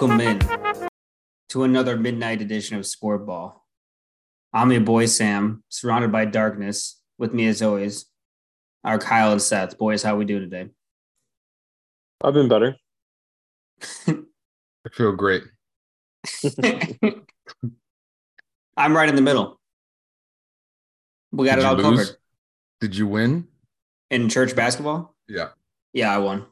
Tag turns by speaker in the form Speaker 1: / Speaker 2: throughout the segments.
Speaker 1: Welcome in to another midnight edition of Sport Ball. I'm your boy Sam, surrounded by darkness. With me, as always, our Kyle and Seth. Boys, how we do today?
Speaker 2: I've been better.
Speaker 3: I feel great.
Speaker 1: I'm right in the middle. We got
Speaker 3: Did
Speaker 1: it all
Speaker 3: lose?
Speaker 1: covered.
Speaker 3: Did you win?
Speaker 1: In church basketball?
Speaker 3: Yeah,
Speaker 1: Yeah, I won.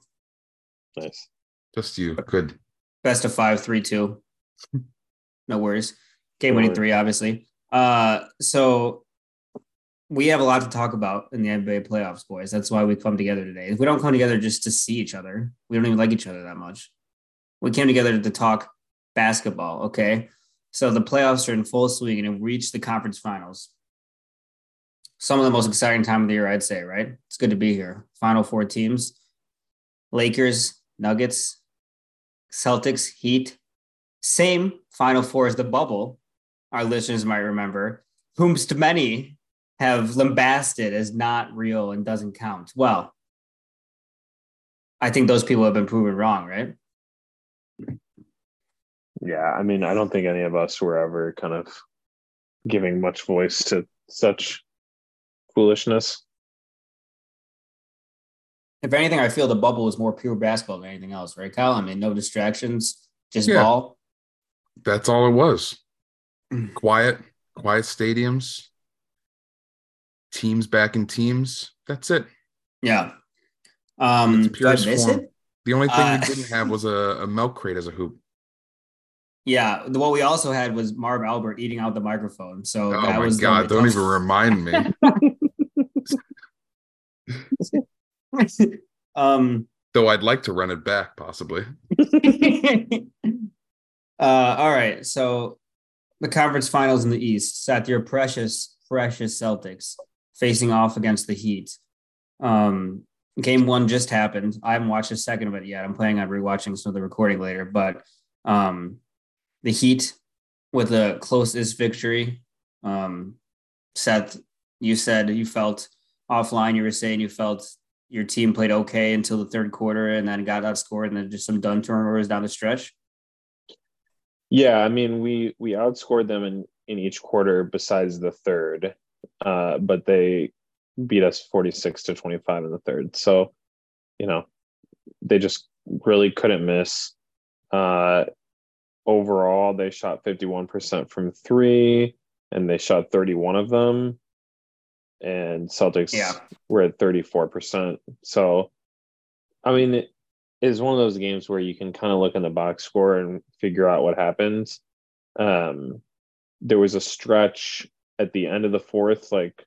Speaker 2: Nice.
Speaker 3: just you. Good.
Speaker 1: Best of five, three, two. No worries. Game winning three, obviously. Uh, so we have a lot to talk about in the NBA playoffs, boys. That's why we come together today. If We don't come together just to see each other. We don't even like each other that much. We came together to talk basketball. Okay. So the playoffs are in full swing and we reached the conference finals. Some of the most exciting time of the year, I'd say, right? It's good to be here. Final four teams Lakers, Nuggets, Celtics, Heat. Same final four as the bubble, our listeners might remember, whomst many have lambasted as not real and doesn't count. Well, I think those people have been proven wrong, right?
Speaker 2: Yeah, I mean, I don't think any of us were ever kind of giving much voice to such foolishness.
Speaker 1: If anything, I feel the bubble was more pure basketball than anything else, right, Kyle? I mean, no distractions, just
Speaker 3: Yeah.
Speaker 1: ball.
Speaker 3: That's all it was.
Speaker 1: Mm.
Speaker 3: Quiet, quiet stadiums, teams back in teams. That's it.
Speaker 1: Yeah. Um,
Speaker 3: It's
Speaker 1: I
Speaker 3: purest
Speaker 1: miss
Speaker 3: form.
Speaker 1: it?
Speaker 3: The only thing
Speaker 1: Uh,
Speaker 3: we didn't have was a, a milk crate as a hoop.
Speaker 1: Yeah. the- What we also had was Marv Albert eating out the microphone. So
Speaker 3: Oh
Speaker 1: that
Speaker 3: my
Speaker 1: was
Speaker 3: god! Don't even remind me.
Speaker 1: um
Speaker 3: Though I'd like to run it back, possibly.
Speaker 1: uh all right so the conference finals in the east. Sat your precious precious celtics facing off against the heat. Um game one just happened. I haven't watched a second of it yet. I'm planning on rewatching some of the recording later but um the heat with the closest victory um seth you said you felt offline you were saying you felt your team played okay until the third quarter and then got outscored and then just some done turnovers down the stretch
Speaker 2: Yeah, I mean, we we outscored them in in each quarter besides the third, uh, but they beat us forty six to twenty five in the third. So, you know, they just really couldn't miss. Uh, overall, they shot fifty one percent from three, and they shot thirty one of them. And Celtics
Speaker 1: Yeah.
Speaker 2: were at thirty four percent. So, I mean, it is one of those games where you can kind of look in the box score and figure out what happens. Um, there was a stretch at the end of the fourth, like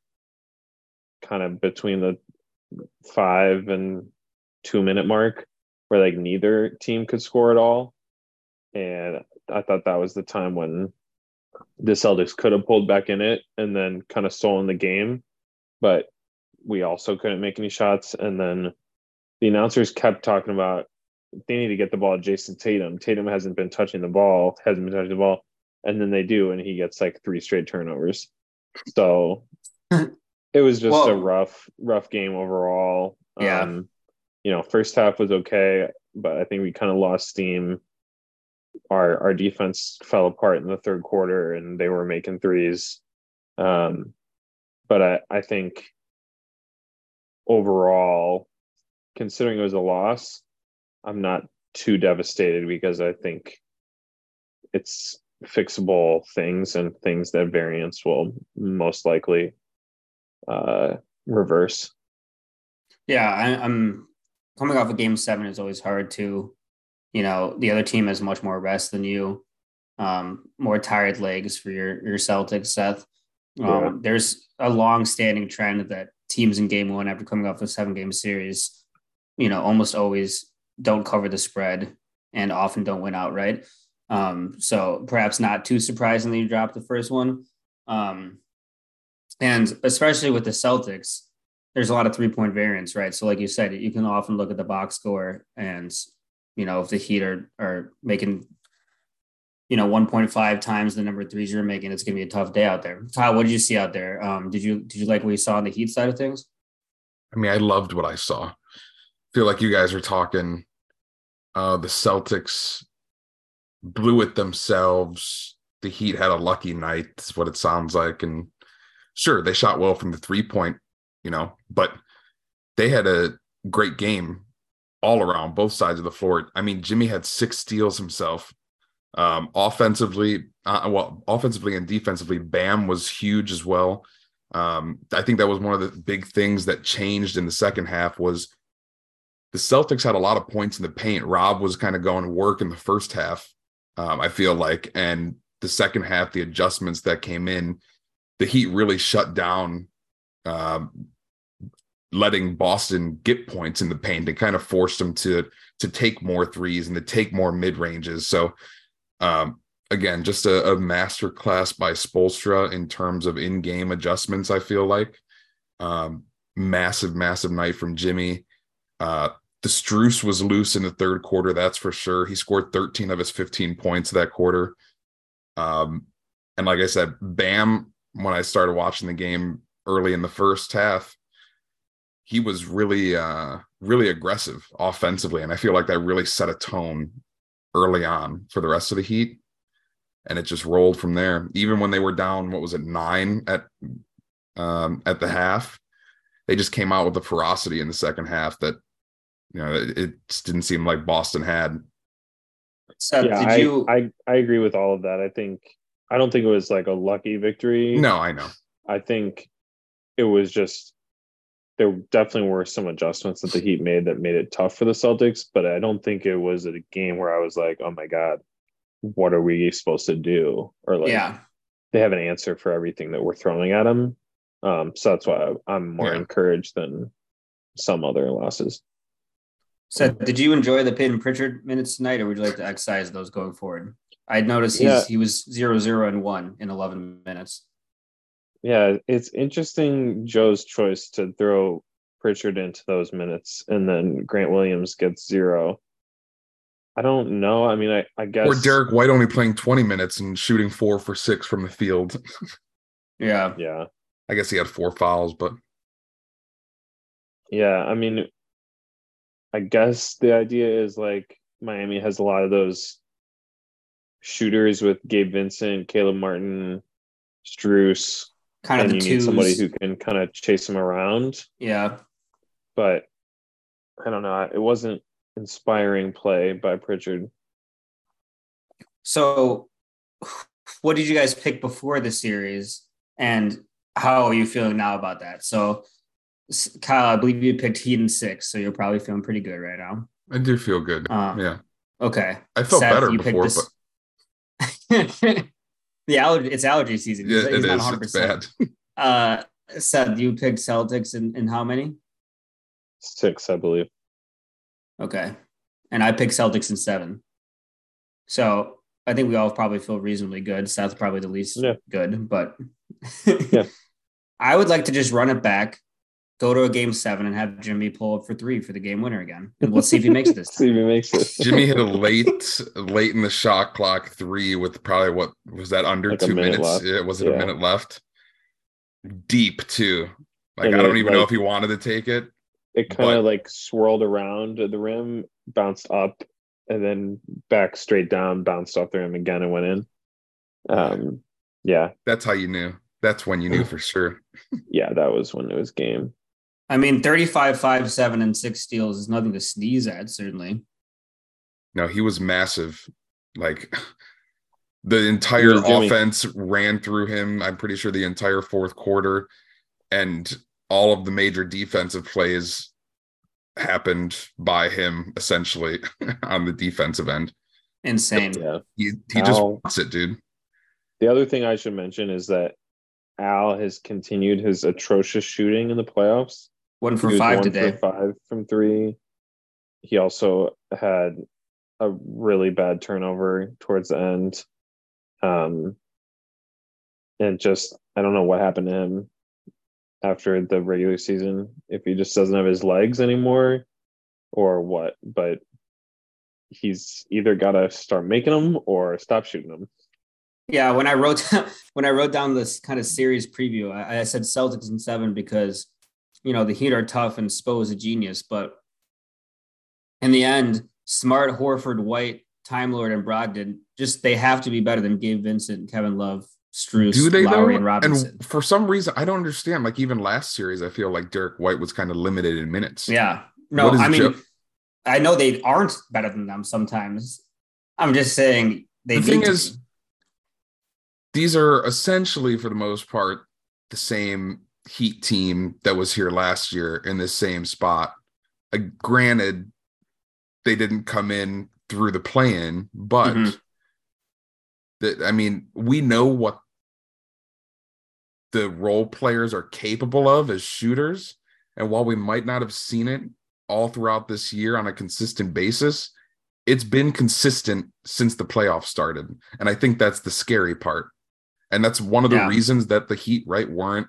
Speaker 2: kind of between the five and two minute mark, where like neither team could score at all. And I thought that was the time when the Celtics could have pulled back in it and then kind of stolen the game. But we also couldn't make any shots. And then the announcers kept talking about they need to get the ball to Jayson Tatum. Tatum hasn't been touching the ball, hasn't been touching the ball, and then they do, and he gets like three straight turnovers. So it was just
Speaker 1: Whoa.
Speaker 2: a rough, rough game overall.
Speaker 1: Yeah.
Speaker 2: Um, you know, first half was okay, but I think we kind of lost steam. Our our defense fell apart in the third quarter, and they were making threes. Um, but I I think overall, considering it was a loss, I'm not too devastated because I think it's fixable things and things that variance will most likely uh, reverse.
Speaker 1: Yeah, I, I'm coming off of game seven is always hard to, you know, the other team has much more rest than you, um, more tired legs for your your Celtics, Seth. Um, There's a long standing trend that teams in game one after coming off a seven game series, you know, almost always don't cover the spread and often don't win outright. Um, so perhaps not too surprisingly, you dropped the first one. Um, and especially with the Celtics, there's a lot of three point variance, right? So, like you said, you can often look at the box score and, you know, if the Heat are, are making, you know, 1.5 times the number of threes you're making, it's going to be a tough day out there. Kyle, what did you see out there? Um, did you did you like what you saw on the Heat side of things?
Speaker 3: I mean, I loved what I saw. feel like you guys are talking uh the Celtics blew it themselves. The Heat had a lucky night, is what it sounds like. And sure, they shot well from the three point, you know, but they had a great game all around both sides of the floor. I mean, Jimmy had six steals himself. Um, offensively, uh, well, offensively and defensively, Bam was huge as well. Um, I think that was one of the big things that changed in the second half was the Celtics had a lot of points in the paint. Rob was kind of going to work in the first half, um, I feel like, and the second half, the adjustments that came in, the Heat really shut down, uh, letting Boston get points in the paint and kind of forced them to to take more threes and to take more mid ranges. So um, again, just a, a master class by Spoelstra in terms of in-game adjustments. I feel like um, massive, massive night from Jimmy. Uh, the Strus was loose in the third quarter, that's for sure. He scored 13 of his 15 points that quarter. Um, and like I said, Bam, when I started watching the game early in the first half, he was really, uh, really aggressive offensively. And I feel like that really set a tone early on for the rest of the Heat and it just rolled from there. Even when they were down, what was it, nine at um, at the half, they just came out with the ferocity in the second half that you know it, it just didn't seem like Boston had.
Speaker 2: So yeah, I, you... I I agree with all of that. I think I don't think it was like a lucky victory.
Speaker 3: No, I know.
Speaker 2: I think it was just there definitely were some adjustments that the Heat made that made it tough for the Celtics, but I don't think it was a game where I was like, oh my god, what are we supposed to do? Or like,
Speaker 1: yeah,
Speaker 2: they have an answer for everything that we're throwing at them. Um, so that's why I'm more yeah. encouraged than some other losses.
Speaker 1: So, did you enjoy the Payton Pritchard minutes tonight, or would you like to excise those going forward? I'd noticed he's, yeah. he was zero, zero, and one in 11 minutes.
Speaker 2: Yeah, it's interesting Joe's choice to throw Pritchard into those minutes, and then Grant Williams gets zero. I don't know. I mean, I, I guess.
Speaker 3: Or Derrick White only playing 20 minutes and shooting four for six from the field.
Speaker 1: yeah.
Speaker 2: Yeah.
Speaker 3: I guess he had four fouls, but.
Speaker 2: Yeah. I mean, I guess the idea is like Miami has a lot of those shooters with Gabe Vincent, Caleb Martin, Strus.
Speaker 1: Kind of
Speaker 2: and you twos. need somebody who can kind of chase them around.
Speaker 1: Yeah.
Speaker 2: But I don't know. It wasn't inspiring play by Pritchard.
Speaker 1: So, what did you guys pick before the series, and how are you feeling now about that? So, Kyle, I believe you picked Heat and six, so you're probably feeling pretty good right now.
Speaker 3: I do feel good. Uh, yeah.
Speaker 1: Okay.
Speaker 3: I felt Seth, better before, but
Speaker 1: the allergy it's allergy season.
Speaker 3: Yeah, He's, it is. It's bad.
Speaker 1: uh, Seth, you picked Celtics in, in how many?
Speaker 2: Six, I believe.
Speaker 1: Okay. And I picked Celtics in seven. So I think we all probably feel reasonably good. Seth probably the least yeah. good, but yeah. I would like to just run it back, go to a game seven, and have Jimmy pull up for three for the game winner again. And we'll see if he makes it this
Speaker 2: see if he makes it.
Speaker 3: Jimmy hit a late, late in the shot clock three with probably what was that under like two minute minutes? Left. Yeah, was it yeah. a minute left? Deep too. Like and I don't even like, know if he wanted to take it
Speaker 2: it kind of like swirled around the rim, bounced up, and then back straight down, bounced off the rim again and went in. Um, yeah,
Speaker 3: that's how you knew. That's when you knew for sure.
Speaker 2: yeah, that was when it was game.
Speaker 1: I mean, 35, 5, 7, and six steals is nothing to sneeze at, certainly.
Speaker 3: No, he was massive. Like the entire offense ran through him. I'm pretty sure the entire fourth quarter. And all of the major defensive plays happened by him essentially on the defensive end.
Speaker 1: Insane.
Speaker 2: Yeah.
Speaker 3: He he Al, just wants it, dude.
Speaker 2: The other thing I should mention is that Al has continued his atrocious shooting in the playoffs.
Speaker 1: One for five one today.
Speaker 2: For five from three. He also had a really bad turnover towards the end. Um, and just I don't know what happened to him after the regular season if he just doesn't have his legs anymore or what but he's either got to start making them or stop shooting them
Speaker 1: yeah when i wrote when i wrote down this kind of series preview I, I said celtics in seven because you know the heat are tough and Spo is a genius but in the end smart horford white Time Lord and Brogdon, just they have to be better than Gabe Vincent, Kevin Love, Strus,
Speaker 3: Do they
Speaker 1: Lowry,
Speaker 3: though?
Speaker 1: and Robinson.
Speaker 3: And for some reason, I don't understand. Like even last series, I feel like Derrick White was kind of limited in minutes.
Speaker 1: yeah. No, I mean, I know they aren't better than them sometimes. I'm just saying they
Speaker 3: The thing is-. These are essentially, for the most part, the same Heat team that was here last year in this same spot. Uh, granted, they didn't come in through the play-in, but
Speaker 1: Mhm.
Speaker 3: that I mean, we know what the role players are capable of as shooters. And while we might not have seen it all throughout this year on a consistent basis, it's been consistent since the playoffs started. And I think that's the scary part. And that's one of the
Speaker 1: Yeah.
Speaker 3: reasons that the Heat, right, weren't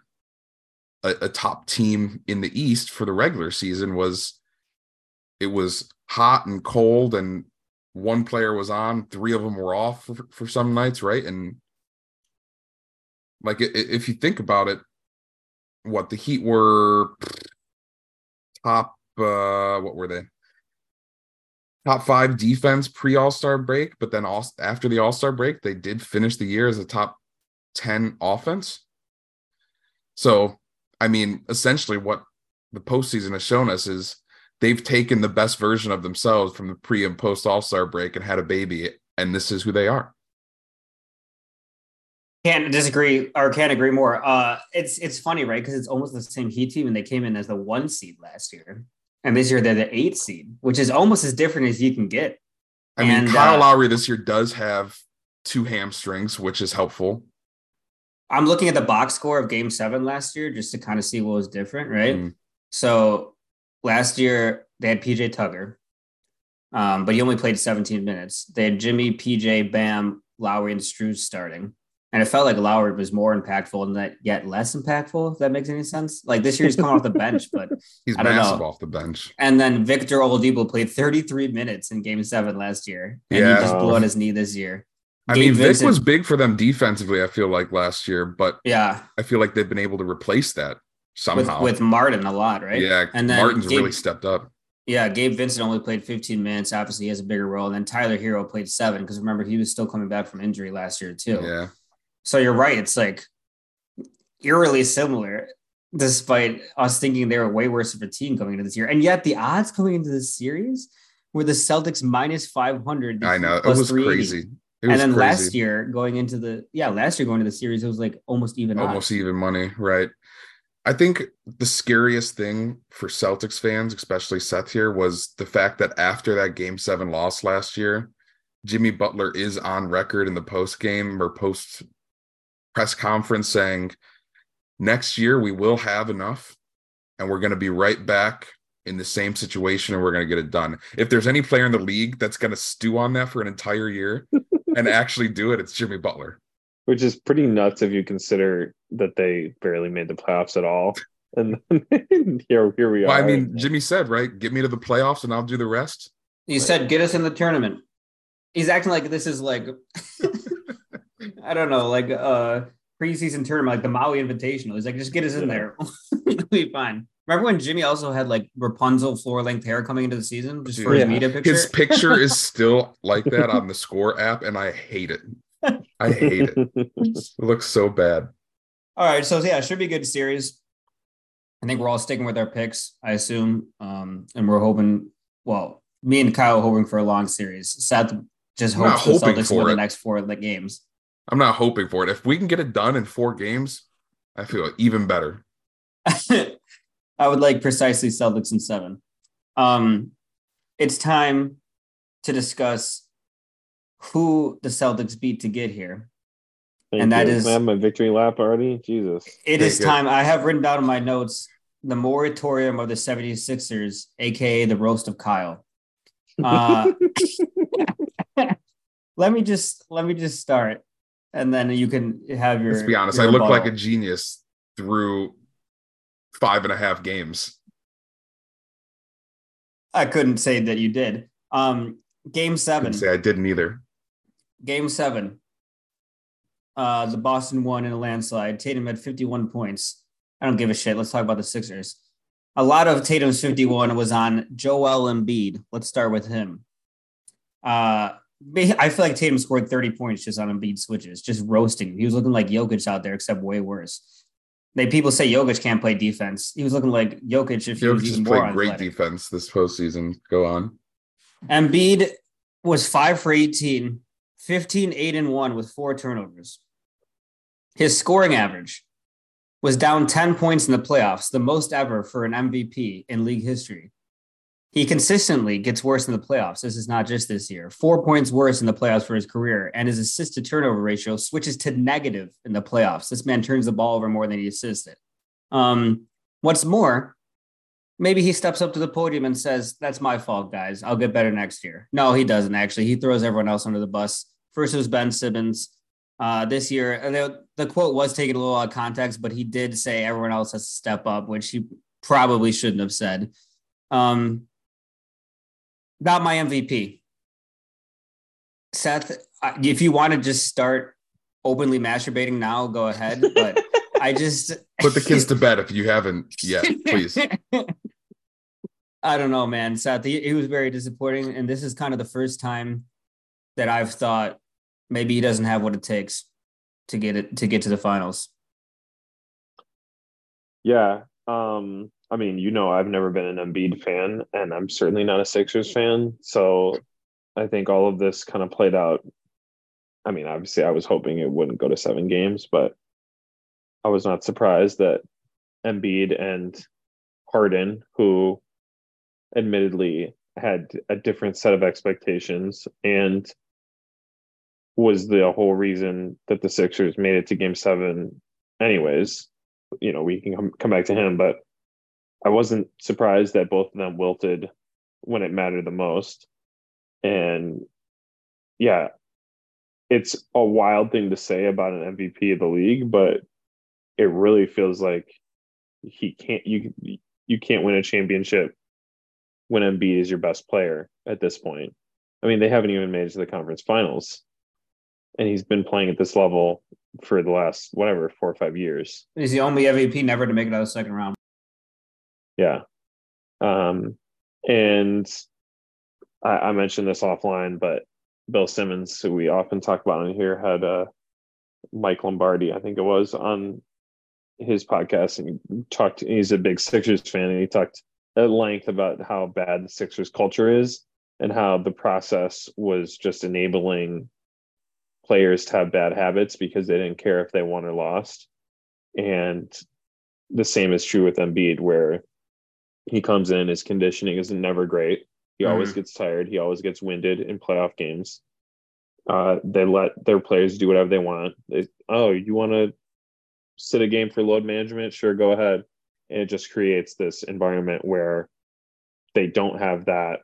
Speaker 3: a, a top team in the East for the regular season was it was hot and cold and one player was on, three of them were off for, for some nights, right? And like if you think about it, what the Heat were top uh what were they? Top 5 defense pre All-Star break, but then all after the All-Star break, they did finish the year as a top 10 offense. So, I mean, essentially what the postseason has shown us is they've taken the best version of themselves from the pre and post All-Star break and had a baby, and this is who they are.
Speaker 1: Can't disagree or can't agree more. Uh, it's it's funny, right? Because it's almost the same Heat team, and they came in as the one seed last year, and this year they're the eight seed, which is almost as different as you can get.
Speaker 3: I mean,
Speaker 1: And,
Speaker 3: Kyle
Speaker 1: uh,
Speaker 3: Lowry this year does have two hamstrings, which is helpful.
Speaker 1: I'm looking at the box score of Game Seven last year just to kind of see what was different, right?
Speaker 3: Mm.
Speaker 1: So last year they had PJ Tucker, um, but he only played 17 minutes. They had Jimmy, PJ, Bam, Lowry, and Strus starting. And it felt like Lowry was more impactful and that yet less impactful, if that makes any sense. Like this year he's coming off the bench, but
Speaker 3: He's
Speaker 1: I don't
Speaker 3: massive
Speaker 1: know.
Speaker 3: off the bench.
Speaker 1: and then Victor Oladipo played 33 minutes in game seven last year. And
Speaker 3: Yeah.
Speaker 1: he just blew out his knee this year.
Speaker 3: I mean, Vic was big for them defensively, I feel like last year, but
Speaker 1: yeah,
Speaker 3: I feel like they've been able to replace that somehow.
Speaker 1: with Martin a lot, right?
Speaker 3: Yeah,
Speaker 1: And then
Speaker 3: Martin's
Speaker 1: Gabe-
Speaker 3: really stepped up.
Speaker 1: Yeah, Gabe Vincent only played 15 minutes. Obviously, he has a bigger role. And then Tyler Herro played seven because remember, he was still coming back from injury last year, too.
Speaker 3: Yeah.
Speaker 1: So you're right. It's like eerily similar, despite us thinking they were way worse of a team coming into this year. And yet, the odds coming into this series were the Celtics minus 500.
Speaker 3: I know. It was crazy.
Speaker 1: And then
Speaker 3: crazy.
Speaker 1: last year, going into the, yeah, last year going to the series, it was like almost even
Speaker 3: almost
Speaker 1: odds.
Speaker 3: even money, right? I think the scariest thing for Celtics fans, especially Seth here, was the fact that after that game seven loss last year, Jimmy Butler is on record in the post game or post press conference saying, next year we will have enough and we're going to be right back in the same situation and we're going to get it done. If there's any player in the league that's going to stew on that for an entire year and actually do it, it's Jimmy Butler.
Speaker 2: which is pretty nuts if you consider that they barely made the playoffs at all. And then here, here we
Speaker 3: Well,
Speaker 2: are.
Speaker 3: I mean, Jimmy said, right? Get me to the playoffs and I'll do the rest.
Speaker 1: He said, get us in the tournament. He's acting like this is like, I don't know, like a preseason tournament, like the Maui Invitational. He's like, just get us in
Speaker 2: Yeah.
Speaker 1: there. It'll be fine. Remember when Jimmy also had like Rapunzel floor length hair coming into the season just for his
Speaker 2: Yeah.
Speaker 1: media picture?
Speaker 3: His picture is still like that on the score app, and I hate it. I hate it. It looks so bad.
Speaker 1: All right, so yeah, it should be a good series. I think we're all sticking with our picks, I assume, um, and we're hoping. Well, me and Kyle are hoping for a long series. Seth just hopes the
Speaker 3: hoping
Speaker 1: Celtics
Speaker 3: for
Speaker 1: win the next four of the games.
Speaker 3: I'm not hoping for it. If we can get it done in four games, I feel even better.
Speaker 1: I would like precisely Celtics in seven. Um, it's time to discuss who the Celtics beat to get here.
Speaker 2: Thank
Speaker 1: and that
Speaker 2: you.
Speaker 1: is-
Speaker 2: I have my victory lap already. Jesus.
Speaker 1: It
Speaker 3: Very
Speaker 1: is
Speaker 3: good.
Speaker 1: time. I have written down in my notes the moratorium of the 76ers, aka the roast of Kyle. Uh, let me just let me just start, and then you can have your.
Speaker 3: Let's be honest. I look like a genius through five and a half games.
Speaker 1: I couldn't say that you did. Um, game seven.
Speaker 3: say I didn't either.
Speaker 1: Game seven. Uh, the Boston won in a landslide. Tatum had 51 points. I don't give a shit. Let's talk about the Sixers. A lot of Tatum's 51 was on Joel Embiid. Let's start with him. Uh, I feel like Tatum scored 30 points just on Embiid switches, just roasting. He was looking like Jokic out there, except way worse. They people say Jokic can't play defense. He was looking like Jokic if he
Speaker 3: Jokic
Speaker 1: was even more
Speaker 3: played great defense this postseason. Go on.
Speaker 1: Embiid was five for 18, 15, 8 and 1 with four turnovers. His scoring average was down 10 points in the playoffs, the most ever for an MVP in league history. He consistently gets worse in the playoffs. This is not just this year. Four points worse in the playoffs for his career, and his assist to turnover ratio switches to negative in the playoffs. This man turns the ball over more than he assisted. Um, what's more, maybe he steps up to the podium and says, That's my fault, guys. I'll get better next year. No, he doesn't actually. He throws everyone else under the bus. First, it was Ben Simmons. Uh, this year, the, the quote was taken a little out of context, but he did say everyone else has to step up, which he probably shouldn't have said. Um, not my MVP. Seth, if you want to just start openly masturbating now, go ahead. But I just
Speaker 3: Put the kids to bed if you haven't yet, please.
Speaker 1: I don't know, man. Seth, he, he was very disappointing, and this is kind of the first time that I've thought maybe he doesn't have what it takes to get it to get to the finals.
Speaker 2: Yeah. Um, I mean, you know, I've never been an Embiid fan, and I'm certainly not a Sixers fan. So I think all of this kind of played out. I mean, obviously, I was hoping it wouldn't go to seven games, but I was not surprised that Embiid and Harden, who admittedly had a different set of expectations and was the whole reason that the Sixers made it to game seven, anyways. You know, we can come, come back to him, but I wasn't surprised that both of them wilted when it mattered the most. And yeah, it's a wild thing to say about an MVP of the league, but it really feels like he can't you you can't win a championship when Embiid is your best player at this point. I mean, they haven't even made it to the conference finals. And he's been playing at this level for the last whatever, four or five years.
Speaker 1: He's the only MVP never to make it out of the second round.
Speaker 2: Yeah. Um, and I, I mentioned this offline, but Bill Simmons, who we often talk about in here, had uh, Mike Lombardi, I think it was, on his podcast, and he talked. He's a big Sixers fan, and he talked at length about how bad the Sixers culture is, and how the process was just enabling players to have bad habits because they didn't care if they won or lost. And the same is true with Embiid, where he comes in, his conditioning is never great. He always gets tired. He always gets winded in playoff games. Uh, they let their players do whatever they want. They, oh, you want to sit a game for load management? Sure, go ahead. And it just creates this environment where they don't have that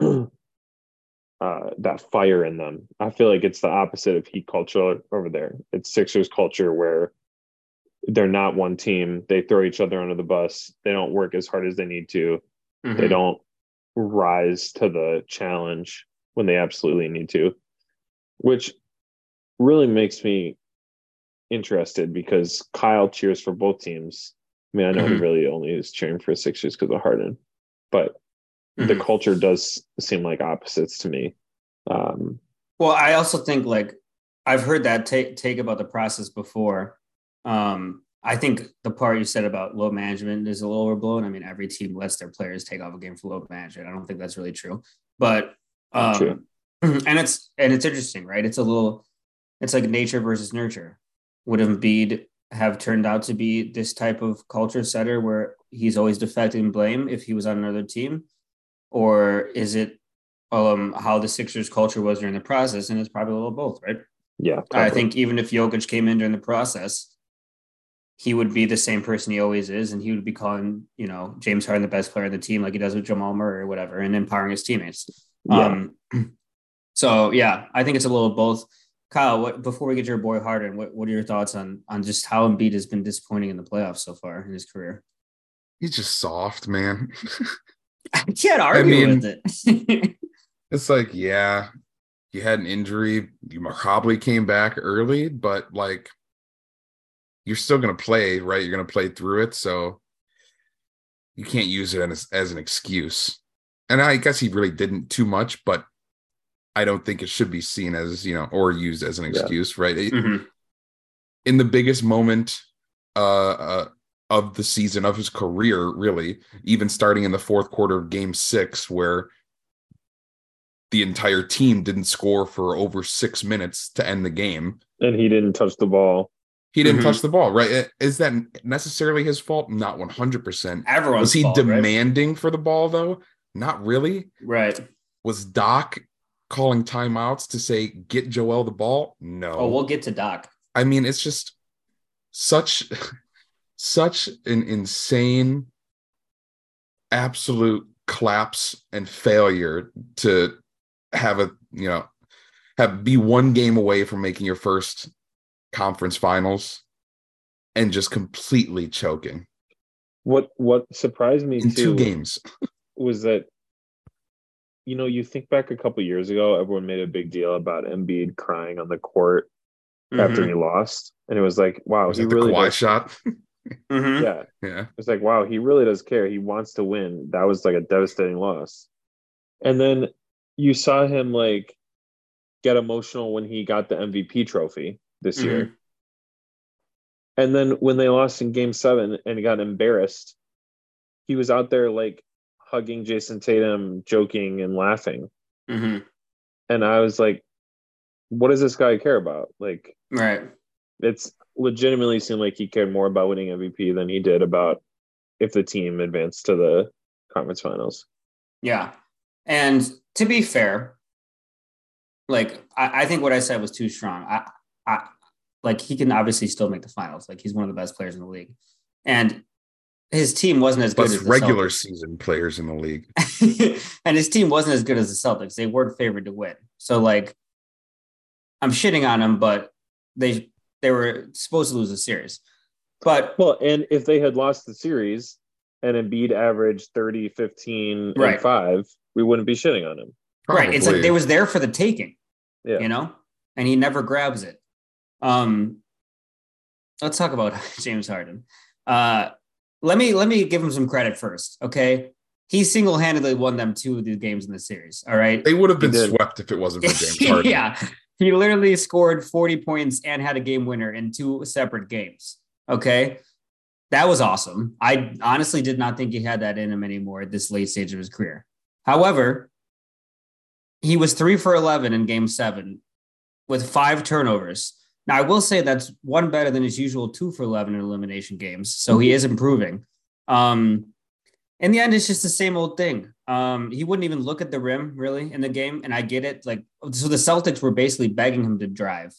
Speaker 2: uh, that fire in them. I feel like it's the opposite of Heat culture over there. It's Sixers culture where they're not one team. They throw each other under the bus. They don't work as hard as they need to.
Speaker 1: Mm-hmm.
Speaker 2: They don't rise to the challenge when they absolutely need to, which really makes me interested because Kyle cheers for both teams. I mean, I know he
Speaker 1: Mhm.
Speaker 2: really only is cheering for Sixers because of Harden, but the
Speaker 1: Mhm.
Speaker 2: culture does seem like opposites to me. Um,
Speaker 1: Well, I also think like I've heard that take take about the process before. Um, I think the part you said about load management is a little overblown. I mean, every team lets their players take off a game for load management. I don't think that's really true, but um,
Speaker 2: True.
Speaker 1: and it's and it's interesting, right? It's a little, it's like nature versus nurture. Would Embiid have turned out to be this type of culture setter where he's always deflecting blame if he was on another team, or is it um, how the Sixers culture was during the process? And it's probably a little both, right?
Speaker 2: yeah,
Speaker 1: I think even if Jokic came in during the process, he would be the same person he always is, and he would be calling, you know, James Harden the best player on the team, like he does with Jamal Murray or whatever, and empowering his teammates.
Speaker 2: Yeah.
Speaker 1: Um, so yeah, I think it's a little of both. Kyle, what before we get your boy Harden, what, what are your thoughts on on just how Embiid has been disappointing in the playoffs so far in his career?
Speaker 3: He's just soft, man.
Speaker 1: I can't argue
Speaker 3: mean-
Speaker 1: with it.
Speaker 3: It's like, yeah, you had an injury. You probably came back early, but like, you're still going to play, right? You're going to play through it. So you can't use it as, as an excuse. And I guess he really didn't too much, but I don't think it should be seen as, you know, or used as an
Speaker 2: Yeah.
Speaker 3: excuse, right? It-
Speaker 1: Mhm.
Speaker 3: in the biggest moment uh, uh of the season of his career, really, even starting in the fourth quarter of game six, where the entire team didn't score for over six minutes to end the game.
Speaker 2: And he didn't touch the ball.
Speaker 3: He didn't
Speaker 1: Mhm.
Speaker 3: touch the ball, right? Is that necessarily his fault? Not 100%.
Speaker 1: Everyone's
Speaker 3: Was he
Speaker 1: fault, right?
Speaker 3: demanding for the ball, though? Not really.
Speaker 1: Right.
Speaker 3: Was Doc calling timeouts to say, get Joel the ball? No.
Speaker 1: Oh, we'll get to Doc.
Speaker 3: I mean, it's just such such an insane absolute collapse and failure to have a you know have be one game away from making your first conference finals and just completely choking
Speaker 2: What what surprised me
Speaker 3: in
Speaker 2: too
Speaker 3: two games.
Speaker 2: was that you know you think back a couple years ago, everyone made a big deal about Embiid crying on the court after
Speaker 1: Mhm.
Speaker 2: he lost, and it was like, wow,
Speaker 3: Was
Speaker 2: he
Speaker 3: it the
Speaker 2: really
Speaker 3: Kawhi
Speaker 2: does,
Speaker 3: shot?
Speaker 1: Mhm.
Speaker 2: yeah.
Speaker 3: yeah.
Speaker 2: It's like, wow, he really does care. He wants to win. That was like a devastating loss. And then you saw him like get emotional when he got the MVP trophy this
Speaker 1: Mm-hmm.
Speaker 2: year. And then when they lost in game seven and got embarrassed, he was out there like hugging Jayson Tatum, joking and laughing.
Speaker 1: Mhm.
Speaker 2: And I was like, what does this guy care about? Like,
Speaker 1: Right.
Speaker 2: it's legitimately seemed like he cared more about winning MVP than he did about if the team advanced to the conference finals.
Speaker 1: Yeah. And to be fair, like I, I think what I said was too strong. I, I like he can obviously still make the finals. Like he's one of the best players in the league. And his team wasn't as good
Speaker 3: Plus
Speaker 1: as the
Speaker 3: regular
Speaker 1: Celtics.
Speaker 3: season players in the league.
Speaker 1: and his team wasn't as good as the Celtics. They weren't favored to win. So like I'm shitting on them, but they they were supposed to lose the series. But
Speaker 2: Well, and if they had lost the series and Embiid averaged 30, 15,
Speaker 1: Right.
Speaker 2: and 5, we wouldn't be shitting on him.
Speaker 1: right, it's like they was there for the taking.
Speaker 2: Yeah.
Speaker 1: you know, and he never grabs it. Um, let's talk about James Harden. Uh, let me let me give him some credit first. Okay, he single handedly won them two of the games in the series. All right,
Speaker 3: They would have been swept if it wasn't for James Harden.
Speaker 1: yeah, he literally scored forty points and had a game winner in two separate games. Okay. That was awesome. I honestly did not think he had that in him anymore at this late stage of his career. However, he was three for 11 in game seven with five turnovers. Now, I will say that's one better than his usual two for 11 in elimination games. So he is improving. Um, in the end, it's just the same old thing. Um, he wouldn't even look at the rim really in the game. And I get it. Like, so the Celtics were basically begging him to drive.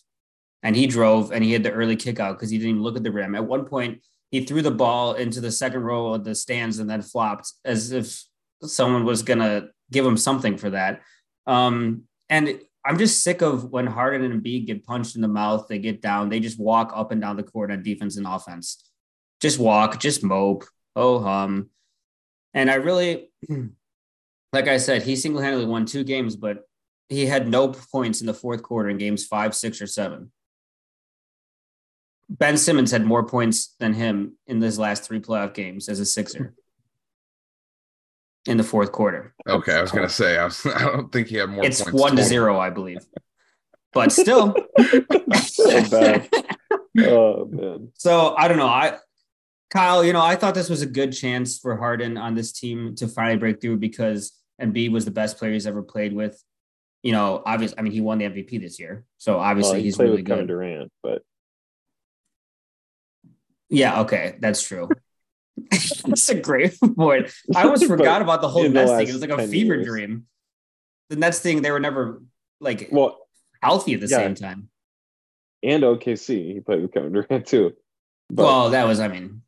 Speaker 1: And he drove and he had the early kick out because he didn't even look at the rim. At one point, he threw the ball into the second row of the stands and then flopped as if someone was going to give him something for that. Um, and I'm just sick of when Harden and Embiid get punched in the mouth, they get down, they just walk up and down the court on defense and offense. Just walk, just mope, oh hum. And I really, like I said, he single handedly won two games, but he had no points in the fourth quarter in games five, six, or seven. Ben Simmons had more points than him in his last three playoff games as a Sixer in the fourth quarter.
Speaker 3: Okay, I was gonna say I, was, I don't think he had more.
Speaker 1: it's
Speaker 3: points
Speaker 1: one to zero, I believe. But still,
Speaker 2: so bad. Oh, man.
Speaker 1: So I don't know. I Kyle, you know, I thought this was a good chance for Harden on this team to finally break through because Embiid was the best player he's ever played with. You know, obviously, I mean, he won the MVP this year, so obviously
Speaker 2: Well, he
Speaker 1: he's
Speaker 2: played
Speaker 1: really
Speaker 2: with Kevin
Speaker 1: good.
Speaker 2: Durant, but
Speaker 1: Yeah, okay, that's true. that's a great point. I almost forgot about the whole
Speaker 2: the
Speaker 1: thing. It was like a fever
Speaker 2: years.
Speaker 1: dream. The Nets thing, they were never like
Speaker 2: well,
Speaker 1: healthy at the
Speaker 2: yeah.
Speaker 1: same time.
Speaker 2: and OKC, he played with Kevin Durant too. But
Speaker 1: well, that was, I mean,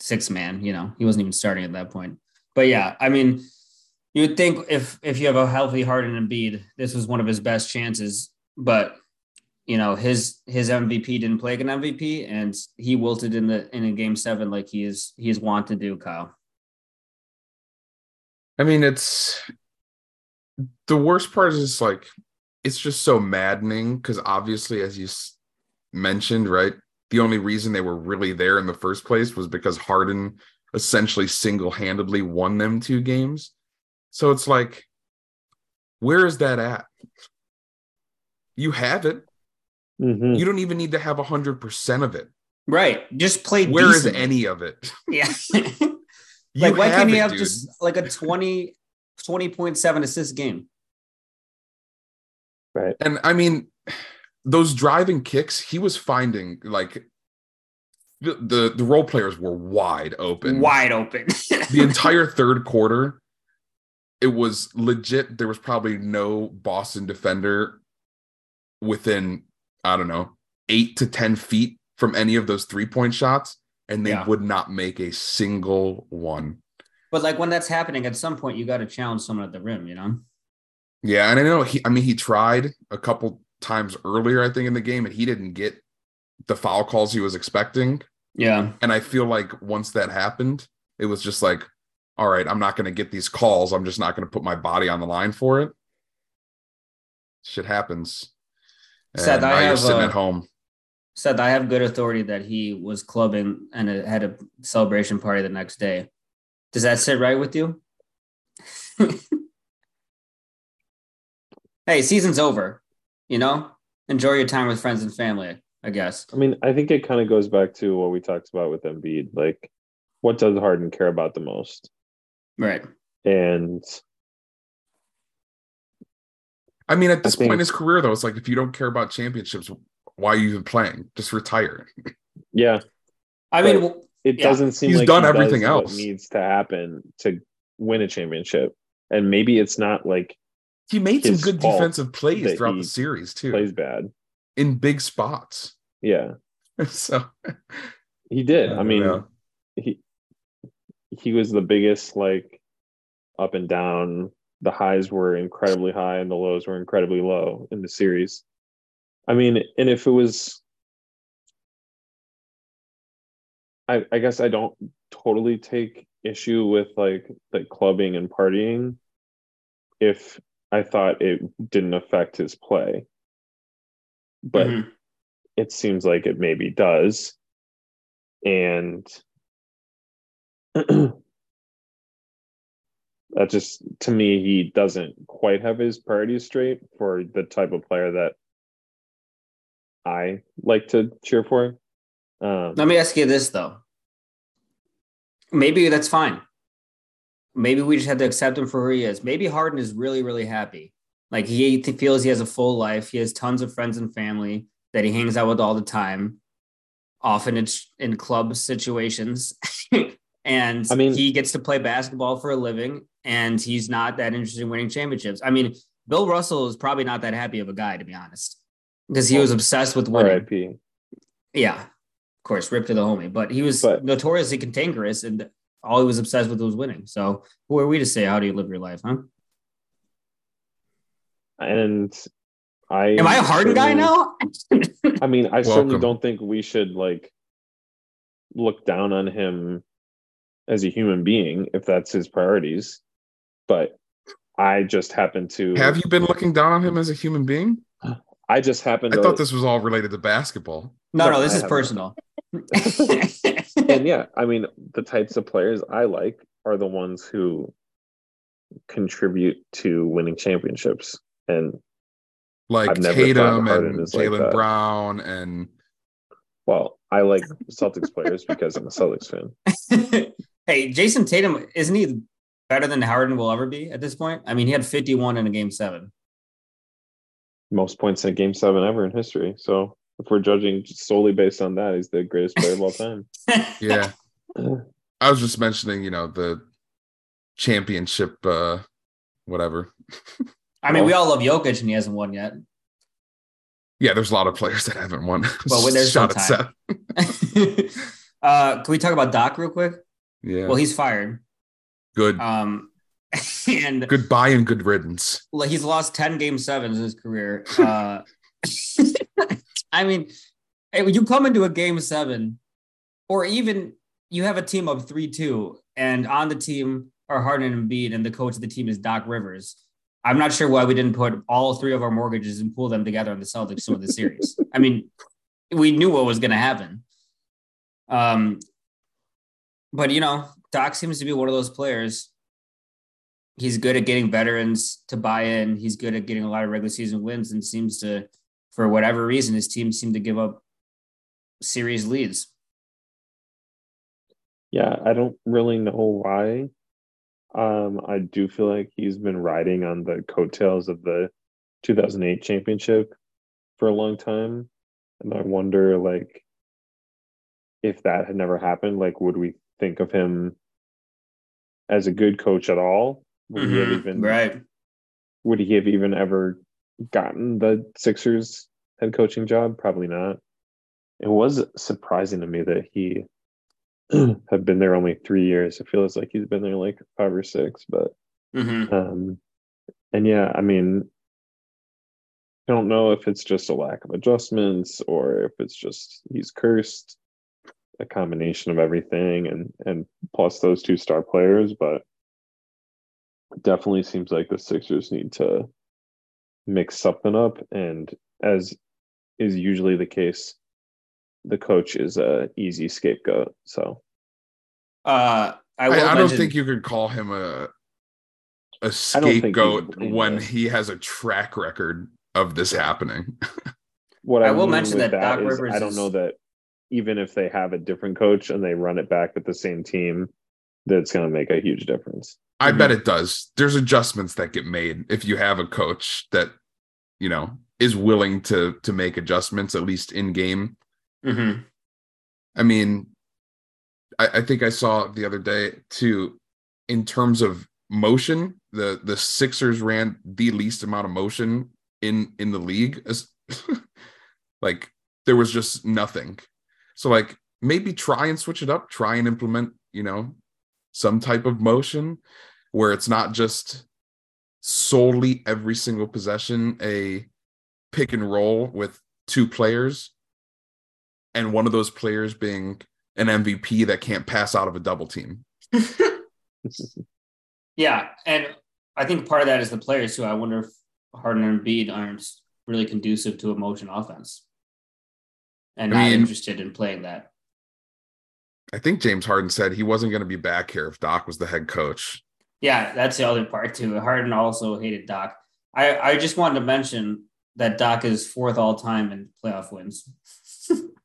Speaker 1: six man, you know, he wasn't even starting at that point. But yeah, I mean, you would think if if you have a healthy Harden and Embiid, this was one of his best chances. But you know, his his MVP didn't play like an MVP, and he wilted in the in a game seven like he is he is wont to do, Kyle.
Speaker 3: I mean, it's the worst part is like it's just so maddening because obviously, as you mentioned, right, the only reason they were really there in the first place was because Harden essentially single-handedly won them two games. So it's like, where is that at? You have it.
Speaker 2: Mhm.
Speaker 3: You don't even need to have hundred percent of it.
Speaker 1: Right. Just play
Speaker 3: Where is
Speaker 1: decently.
Speaker 3: any of it?
Speaker 1: Yeah.
Speaker 3: You
Speaker 1: like why can't he
Speaker 3: it,
Speaker 1: have
Speaker 3: dude.
Speaker 1: just like a 20 20.7 assist game?
Speaker 2: Right.
Speaker 3: And I mean, those driving kicks, he was finding like the the, the role players were wide open.
Speaker 1: Wide open.
Speaker 3: The entire third quarter, it was legit. There was probably no Boston defender within, I don't know, eight to 10 feet from any of those three point shots, and they
Speaker 1: Yeah.
Speaker 3: would not make a single one.
Speaker 1: but like when that's happening, at some point you got to challenge someone at the rim, you know?
Speaker 3: Yeah, and I know he I mean he tried a couple times earlier, I think, in the game, and he didn't get the foul calls he was expecting.
Speaker 1: Yeah.
Speaker 3: And I feel like once that happened, it was just like, all right, I'm not gonna get these calls. I'm just not gonna put my body on the line for it. Shit happens.
Speaker 1: Seth,
Speaker 3: And
Speaker 1: I have,
Speaker 3: sitting
Speaker 1: uh,
Speaker 3: at home.
Speaker 1: Said I have good authority that he was clubbing and it had a celebration party the next day. Does that sit right with you? hey, season's over. You know, enjoy your time with friends and family. I guess.
Speaker 2: I mean, I think it kind of goes back to what we talked about with Embiid. Like, what does Harden care about the most?
Speaker 1: Right.
Speaker 2: And
Speaker 3: I mean, at this
Speaker 2: think-
Speaker 3: point in his career, though, it's like if you don't care about championships, why are you even playing? Just retire.
Speaker 2: yeah,
Speaker 1: I mean, well,
Speaker 2: it
Speaker 1: Yeah.
Speaker 2: doesn't seem
Speaker 3: He's
Speaker 2: like
Speaker 3: done
Speaker 2: he
Speaker 3: everything
Speaker 2: does what
Speaker 3: else.
Speaker 2: needs to happen to win a championship. And maybe it's not like
Speaker 3: He made some good defensive plays
Speaker 2: that
Speaker 3: throughout the series too,
Speaker 2: plays bad.
Speaker 3: in big spots.
Speaker 2: Yeah,
Speaker 3: so
Speaker 2: he did.
Speaker 3: I
Speaker 2: I, mean,
Speaker 3: know.
Speaker 2: he he was the biggest like up and down. The highs were incredibly high and the lows were incredibly low in the series. I mean, and if it was I, I guess I don't totally take issue with like the clubbing and partying if I thought it didn't affect his play. But
Speaker 1: mhm.
Speaker 2: it seems like it maybe does. And that just to me he doesn't quite have his priorities straight for the type of player that I like to cheer for. Um,
Speaker 1: let me ask you this though. Maybe that's fine. Maybe we just have to accept him for who he is. Maybe Harden is really, really happy. Like he feels he has a full life. He has tons of friends and family that he hangs out with all the time. Often it's in club situations. and
Speaker 2: I mean-
Speaker 1: he gets to play basketball for a living and he's not that interested in winning championships. I mean, Bill Russell is probably not that happy of a guy, to be honest, because he was obsessed with winning.
Speaker 2: R.I.P.
Speaker 1: Yeah, of course, rip to the homie. But he was
Speaker 2: But-
Speaker 1: notoriously cantankerous, and all he was obsessed with was winning. So who are we to say how do you live your life, huh?
Speaker 2: And I
Speaker 1: Am I a Harden guy now?
Speaker 2: I mean, I certainly don't think we should like look down on him as a human being if that's his priorities. But I just happen to
Speaker 3: have you been looking down on him as a human being?
Speaker 2: I just happen to
Speaker 3: I
Speaker 2: to
Speaker 3: thought this was all related to basketball.
Speaker 1: no, no,
Speaker 2: No,
Speaker 1: this
Speaker 2: I
Speaker 1: is personal.
Speaker 2: and yeah, I mean the types of players I like are the ones who contribute to winning championships. And
Speaker 3: Like
Speaker 2: I've never
Speaker 3: Tatum and
Speaker 2: is like
Speaker 3: Brown and
Speaker 2: well, I like Celtics players because I'm a Celtics fan.
Speaker 1: hey, Jayson Tatum, isn't he better than Harden will ever be at this point? I mean, he had 51 in a game seven.
Speaker 2: Most points in a game seven ever in history. So if we're judging solely based on that, he's the greatest player of all time.
Speaker 3: yeah. I was just mentioning, you know, the championship uh whatever.
Speaker 1: I mean, we all love Jokic, and he hasn't won yet.
Speaker 3: Yeah, there's a lot of players that haven't won.
Speaker 1: Well, there's still
Speaker 3: Shot at
Speaker 1: time.
Speaker 3: Seth.
Speaker 1: uh, can we talk about Doc real quick?
Speaker 3: Yeah.
Speaker 1: Well, he's fired.
Speaker 3: Good.
Speaker 1: Um, and
Speaker 3: Goodbye and good riddance.
Speaker 1: like, he's lost 10 game sevens in his career. Uh, I mean, when you come into a game seven, or even you have a team of 3 2, and on the team are Harden and Embiid, and the coach of the team is Doc Rivers. I'm not sure why we didn't put all three of our mortgages and pool them together on the Celtics to win the series. I mean, we knew what was going to happen. Um, but you know, Doc seems to be one of those players. He's good at getting veterans to buy in. He's good at getting a lot of regular season wins, and seems to for whatever reason, his team seemed to give up series leads.
Speaker 2: Yeah, I don't really know why. Um, I do feel like he's been riding on the coattails of the 2008 championship for a long time, and I wonder like if that had never happened, like would we think of him as a good coach at all? Would he have
Speaker 1: Mhm,
Speaker 2: even
Speaker 1: right.
Speaker 2: would he have even ever gotten the Sixers head coaching job? Probably not. It was surprising to me that he had been there only three years. It feels like he's been there like five or six, but
Speaker 1: hmm
Speaker 2: um and yeah, I mean I don't know if it's just a lack of adjustments or if it's just he's cursed, a combination of everything and and plus those two star players, but it definitely seems like the Sixers need to mix something up and as is usually the case, the coach is a easy scapegoat. So
Speaker 1: Uh, I,
Speaker 3: I,
Speaker 1: will
Speaker 3: I don't
Speaker 1: mention-
Speaker 3: think you could call him a a
Speaker 2: don't think he's
Speaker 3: scapegoat
Speaker 2: blameless.
Speaker 3: when he has a track record of this happening.
Speaker 2: what
Speaker 1: I
Speaker 2: I,
Speaker 1: will
Speaker 2: mean
Speaker 1: mention
Speaker 2: with
Speaker 1: that Doc
Speaker 2: is
Speaker 1: Rivers
Speaker 2: I don't
Speaker 1: is-
Speaker 2: know that even if they have a different coach and they run it back with the same team, that's going to make a huge difference.
Speaker 3: I
Speaker 1: Mhm.
Speaker 3: bet it does. There's adjustments that get made if you have a coach that you know is willing to to make adjustments at least in game.
Speaker 1: Mhm.
Speaker 3: I mean, I, I think I saw the other day too, in terms of motion, the the Sixers ran the least amount of motion in in the league. Like there was just nothing. So like maybe try and switch it up, try and implement, you know, some type of motion where it's not just solely every single possession a pick and roll with two players and one of those players being an MVP that can't pass out of a double team.
Speaker 1: Yeah, and I think part of that is the players too. I wonder if Harden and Embiid aren't really conducive to a motion offense, and
Speaker 3: I
Speaker 1: not
Speaker 3: mean-
Speaker 1: interested in playing that.
Speaker 3: I think James Harden said he wasn't going to be back here if Doc was the head coach.
Speaker 1: Yeah, that's the other part too. Harden also hated Doc. I I just wanted to mention that Doc is fourth all time in playoff wins.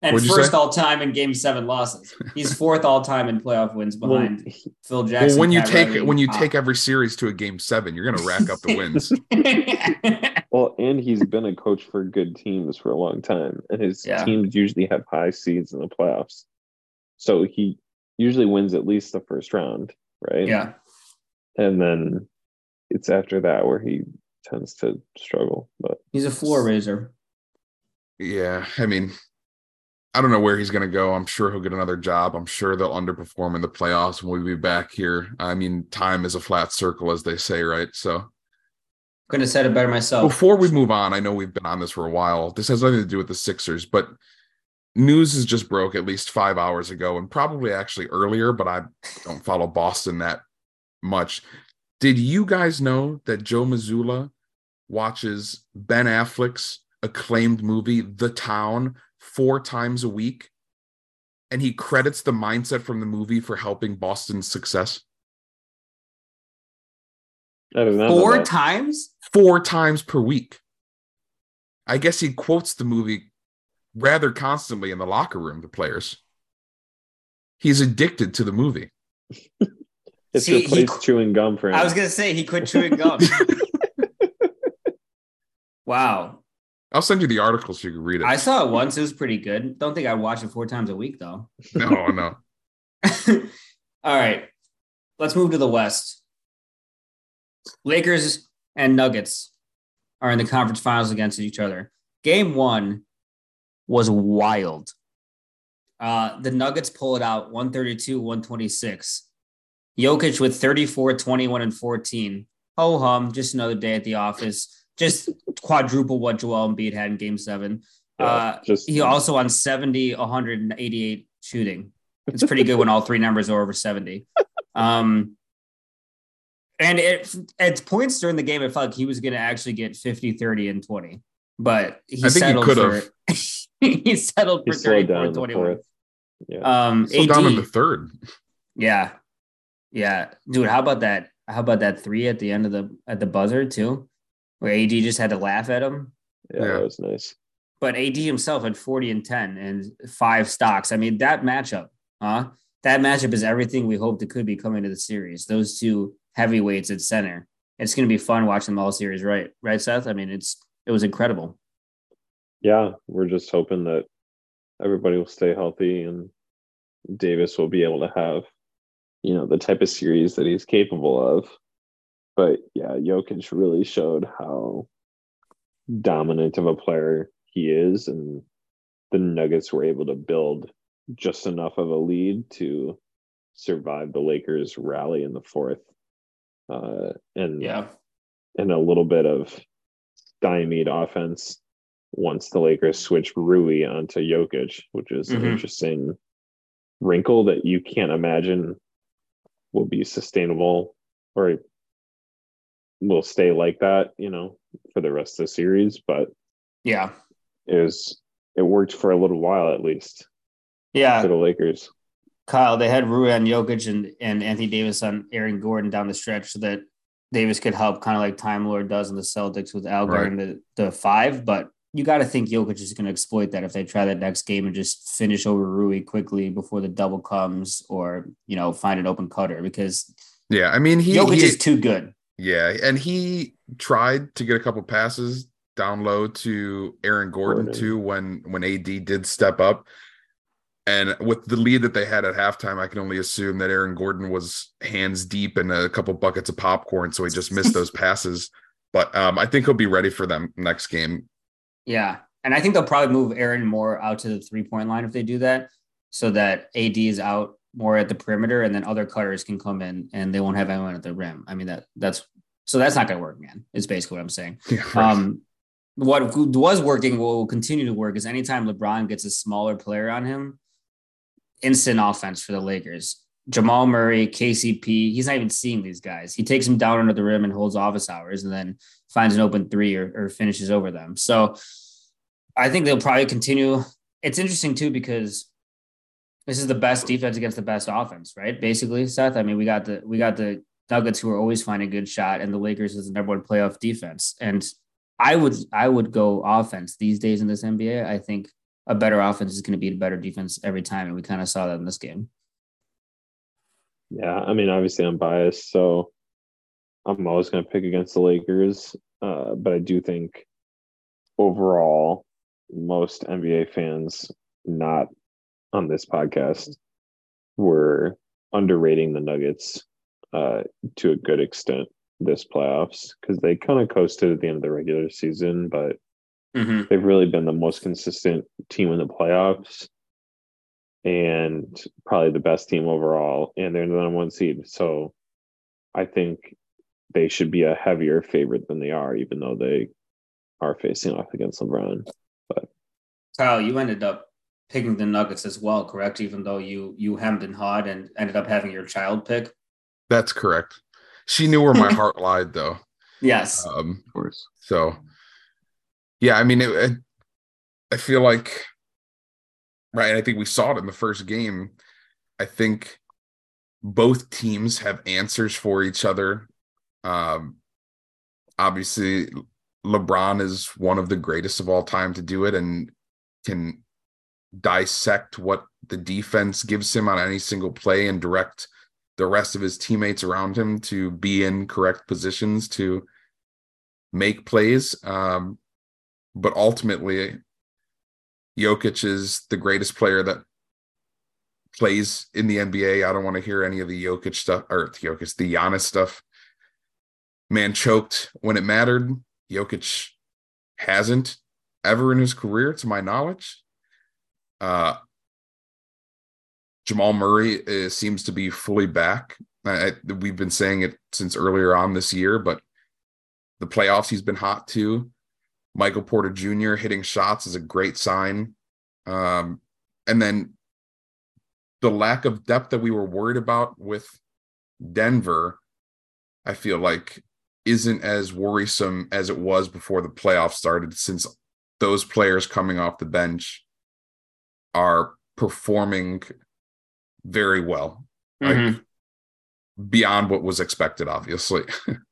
Speaker 1: And
Speaker 3: What'd
Speaker 1: first all time in game seven losses. He's fourth all time in playoff wins
Speaker 2: Well,
Speaker 1: behind Phil Jackson.
Speaker 3: well, when you
Speaker 1: Pat
Speaker 3: take
Speaker 1: Riley,
Speaker 3: when you
Speaker 1: and
Speaker 3: take every series to a game seven, you're going to rack up the wins.
Speaker 2: well, and he's been a coach for good teams for a long time, and his
Speaker 1: Yeah.
Speaker 2: teams usually have high seeds in the playoffs. So he usually wins at least the first round, right?
Speaker 1: yeah.
Speaker 2: And then it's after that where he tends to struggle. But
Speaker 1: He's a floor raiser.
Speaker 3: Yeah, I mean, I don't know where he's going to go. I'm sure he'll get another job. I'm sure they'll underperform in the playoffs and we'll be back here. I mean, time is a flat circle, as they say, right? So
Speaker 1: Couldn't have said it better myself.
Speaker 3: before we move on, I know we've been on this for a while. This has nothing to do with the Sixers, but news is just broke at least five hours ago and probably actually earlier, but I don't follow Boston that much. Did you guys know that Joe Mazzulla watches Ben Affleck's acclaimed movie, The Town, four times a week? And he credits the mindset from the movie for helping Boston's success
Speaker 2: I did not know
Speaker 1: Four
Speaker 2: that.
Speaker 1: times?
Speaker 3: four times per week. I guess he quotes the movie rather constantly in the locker room to players. He's addicted to the movie.
Speaker 2: It's
Speaker 1: See, he
Speaker 2: replaced
Speaker 1: qu-
Speaker 2: chewing gum for him.
Speaker 1: I was gonna say he quit chewing gum. wow.
Speaker 3: I'll send you the article so you can read it.
Speaker 1: I saw it once. It was pretty good. Don't think I'd watch it four times a week though.
Speaker 3: no, no.
Speaker 1: All right. Let's move to the West. Lakers and Nuggets are in the conference finals against each other. Game one was wild. Uh, the Nuggets pull it out 132, 126. Jokic with 34, 21, and 14. Ho hum, just another day at the office. Just quadruple what Joel Embiid had in game seven.
Speaker 2: Yeah,
Speaker 1: uh,
Speaker 2: just
Speaker 1: He also on 70, 188 shooting. It's pretty good when all three numbers are over 70. Um, and it, at points during the game, it felt like he was going to actually get 50, 30, and 20. But he
Speaker 3: I think he
Speaker 1: settled
Speaker 3: could
Speaker 1: for
Speaker 3: have.
Speaker 1: he settled for
Speaker 2: slowed
Speaker 1: 34,
Speaker 2: down in
Speaker 1: 21.
Speaker 2: Yeah.
Speaker 1: Um,
Speaker 3: Still
Speaker 1: AD,
Speaker 3: down in the third.
Speaker 1: yeah, yeah, dude. How about that? How about that three at the end of the at the buzzer too, where AD just had to laugh at him.
Speaker 2: Yeah,
Speaker 3: Yeah.
Speaker 2: that was nice.
Speaker 1: but AD himself had 40 and 10 and five stocks. I mean, that matchup, huh? That matchup is everything we hoped it could be coming to the series. Those two heavyweights at center. It's going to be fun watching them all series, right? Right, Seth? I mean, it's it was incredible.
Speaker 2: Yeah, we're just hoping that everybody will stay healthy and Davis will be able to have, you know, the type of series that he's capable of. But yeah, Jokic really showed how dominant of a player he is, and the Nuggets were able to build just enough of a lead to survive the Lakers' rally in the fourth. Uh, and
Speaker 1: Yeah.
Speaker 2: and a little bit of stymied offense once the Lakers switched Rui onto Jokic, which is an
Speaker 1: Mhm.
Speaker 2: interesting wrinkle that you can't imagine will be sustainable or will stay like that, you know, for the rest of the series. But
Speaker 1: Yeah.
Speaker 2: it was it worked for a little while at least
Speaker 1: Yeah.
Speaker 2: for the Lakers.
Speaker 1: Kyle, they had Rui on Jokic and, and Anthony Davis on Aaron Gordon down the stretch so that Davis could help, kind of like Time Lord does in the Celtics with Al
Speaker 3: Right.
Speaker 1: guarding the, the five. But you got to think Jokic is going to exploit that if they try that next game and just finish over Rui quickly before the double comes or, you know, find an open cutter because
Speaker 3: Yeah, I mean he,
Speaker 1: Jokic
Speaker 3: he-
Speaker 1: is too good.
Speaker 3: Yeah, and he tried to get a couple passes down low to Aaron Gordon,
Speaker 2: Gordon.
Speaker 3: too when when AD did step up. And with the lead that they had at halftime, I can only assume that Aaron Gordon was hands deep in a couple buckets of popcorn, so he just missed those passes. But um, I think he'll be ready for them next game.
Speaker 1: Yeah. And I think they'll probably move Aaron more out to the three point line if they do that so that AD is out more at the perimeter and then other cutters can come in and they won't have anyone at the rim. I mean, that that's so that's not going to work, man. Is basically what I'm saying.
Speaker 3: Yeah, right.
Speaker 1: Um, what was working, will continue to work is anytime LeBron gets a smaller player on him, instant offense for the Lakers. Jamal Murray, KCP, he's not even seeing these guys. He takes them down under the rim and holds office hours and then finds an open three or, or finishes over them. So I think they'll probably continue. It's interesting too because this is the best defense against the best offense, right? Basically, Seth. I mean, we got the we got the Nuggets who are always finding a good shot, and the Lakers is the number one playoff defense. And I would I would go offense these days in this NBA. I think a better offense is going to beat a better defense every time, and we kind of saw that in this game.
Speaker 2: Yeah, I mean, obviously I'm biased, so I'm always going to pick against the Lakers. Uh, but I do think overall, most NBA fans not on this podcast were underrating the Nuggets uh, to a good extent this playoffs because they kind of coasted at the end of the regular season, but
Speaker 1: Mm-hmm.
Speaker 2: they've really been the most consistent team in the playoffs and probably the best team overall and they're the number one seed so i think they should be a heavier favorite than they are even though they are facing off against lebron But
Speaker 1: Kyle, you ended up picking the Nuggets as well, correct? Even though you you hemmed and hawed and ended up having your child pick.
Speaker 3: That's correct. She knew where my heart lied, though.
Speaker 1: Yes.
Speaker 3: Um,
Speaker 2: of course
Speaker 3: So, yeah, I mean, it, it, I feel like, right. I think we saw it in the first game. I think both teams have answers for each other. Um, obviously, LeBron is one of the greatest of all time to do it and can dissect what the defense gives him on any single play and direct the rest of his teammates around him to be in correct positions to make plays. Um, but ultimately, Jokic is the greatest player that plays in the NBA. I don't want to hear any of the Jokic stuff or the Jokic, the Giannis stuff. Man choked when it mattered. Jokic hasn't ever in his career, to my knowledge. Uh, Jamal Murray uh, seems to be fully back. I, I- we've been saying it since earlier on this year, but the playoffs he's been hot too. Michael Porter Jr. hitting shots is a great sign. Um, and then the lack of depth that we were worried about with Denver, I feel like isn't as worrisome as it was before the playoffs started, since those players coming off the bench are performing very well, like
Speaker 1: Mhm.
Speaker 3: beyond what was expected, obviously.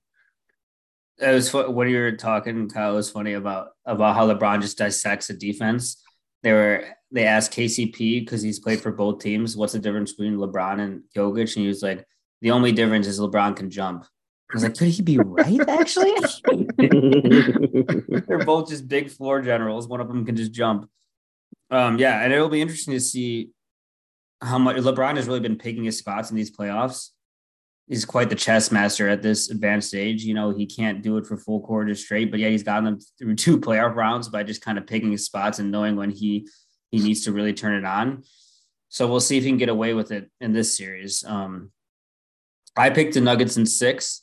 Speaker 1: It was fu- when you were talking, Kyle. It was funny about about how LeBron just dissects the defense. They were they asked KCP because he's played for both teams. What's the difference between LeBron and Jokic? And he was like, the only difference is LeBron can jump. I was like, could he be right? Actually, they're both just big floor generals. One of them can just jump. Um, yeah, and it'll be interesting to see how much LeBron has really been picking his spots in these playoffs. He's quite the chess master at this advanced age. You know, he can't do it for full quarters straight, but yeah, he's gotten them through two playoff rounds by just kind of picking his spots and knowing when he he needs to really turn it on. So we'll see if he can get away with it in this series. Um, I picked the Nuggets in six,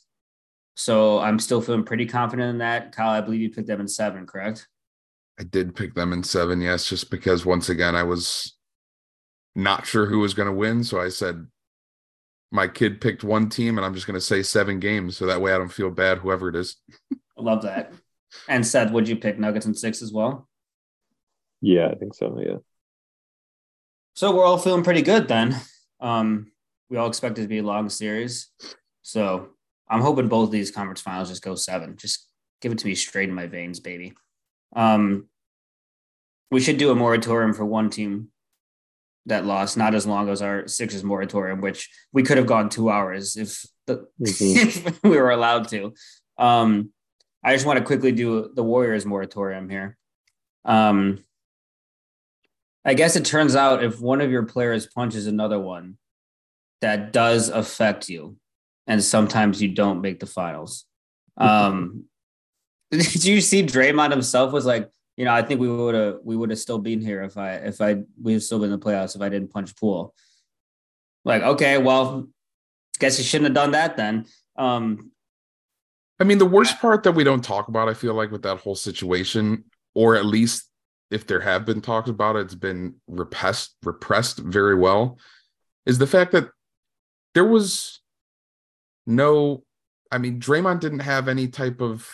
Speaker 1: so I'm still feeling pretty confident in that. Kyle, I believe you picked them in seven, correct?
Speaker 3: I did pick them in seven, yes, just because once again I was not sure who was going to win. So I said my kid picked one team, and I'm just going to say seven games, so that way I don't feel bad, whoever it is.
Speaker 1: I love that. And Seth, would you pick Nuggets in six as well?
Speaker 2: yeah, I think so. Yeah.
Speaker 1: So we're all feeling pretty good then. Um, we all expect it to be a long series. So I'm hoping both of these conference finals just go seven. Just give it to me straight in my veins, baby. Um, we should do a moratorium for one team that lost, not as long as our Sixers moratorium, which we could have gone two hours if, the,
Speaker 2: Mhm.
Speaker 1: if we were allowed to. Um, I just want to quickly do the Warriors moratorium here. Um, I guess it turns out if one of your players punches another one, that does affect you, and sometimes you don't make the finals. Um, did you see Draymond himself was like, you know, I think we would have we would have still been here if I if I we have still been in the playoffs if I didn't punch Poole. Like, okay, well, guess you shouldn't have done that then. Um,
Speaker 3: I mean, the worst part that we don't talk about, I feel like, with that whole situation, or at least if there have been talks about it, it's been repressed repressed very well, is the fact that there was no. I mean, Draymond didn't have any type of.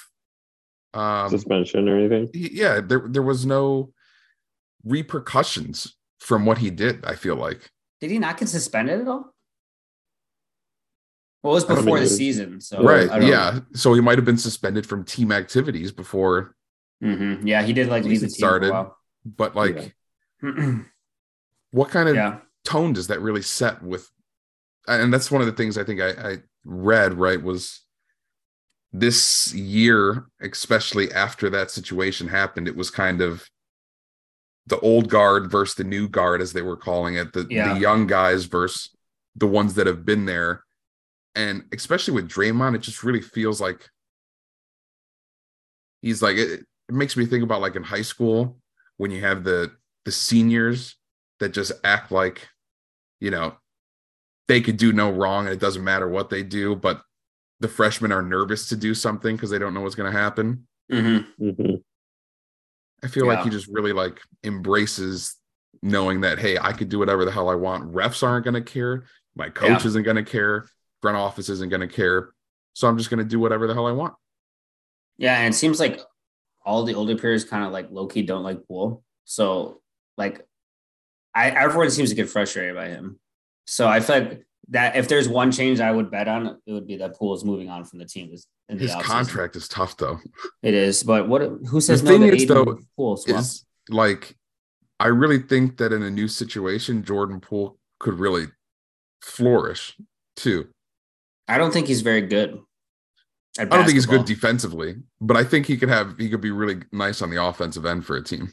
Speaker 3: Um,
Speaker 2: Suspension or anything.
Speaker 3: yeah, there there was no repercussions from what he did. I feel like.
Speaker 1: did he not get suspended at all? Well, it was
Speaker 2: I mean,
Speaker 1: before the
Speaker 2: was-
Speaker 1: season, so
Speaker 3: right?
Speaker 1: I don't-
Speaker 3: Yeah. So he might have been suspended from team activities before,
Speaker 1: Mhm. Yeah, he did like leave the team
Speaker 3: started.
Speaker 1: for a
Speaker 3: but like,
Speaker 1: while.
Speaker 3: what kind of
Speaker 1: yeah.
Speaker 3: tone does that really set with and that's one of the things i think i, I read right was this year especially after that situation happened it was kind of the old guard versus the new guard as they were calling it the,
Speaker 1: Yeah.
Speaker 3: the young guys versus the ones that have been there and especially with Draymond it just really feels like he's like it, it makes me think about like in high school when you have the the seniors that just act like you know they could do no wrong and it doesn't matter what they do but the freshmen are nervous to do something because they don't know what's going to happen
Speaker 1: Mhm.
Speaker 2: hmm
Speaker 3: i feel like he just really like embraces knowing that hey i could do whatever the hell i want refs aren't going to care my coach
Speaker 1: Yeah.
Speaker 3: isn't going to care front office isn't going to care so i'm just going to do whatever the hell i want
Speaker 1: Yeah, and it seems like all the older players kind of like low key don't like Poole. So like, I everyone seems to get frustrated by him. So I feel like that if there's one change I would bet on, it would be that Poole is moving on from the team. this- In the
Speaker 3: his contract is tough though
Speaker 1: it is. But what? Who says
Speaker 3: The
Speaker 1: no
Speaker 3: thing is, though,
Speaker 1: Poole
Speaker 3: is like I really think that in a new situation, Jordan Poole could really flourish too.
Speaker 1: I don't think he's very good.
Speaker 3: I don't think he's good defensively, but I think he could have he could be really nice on the offensive end for a team.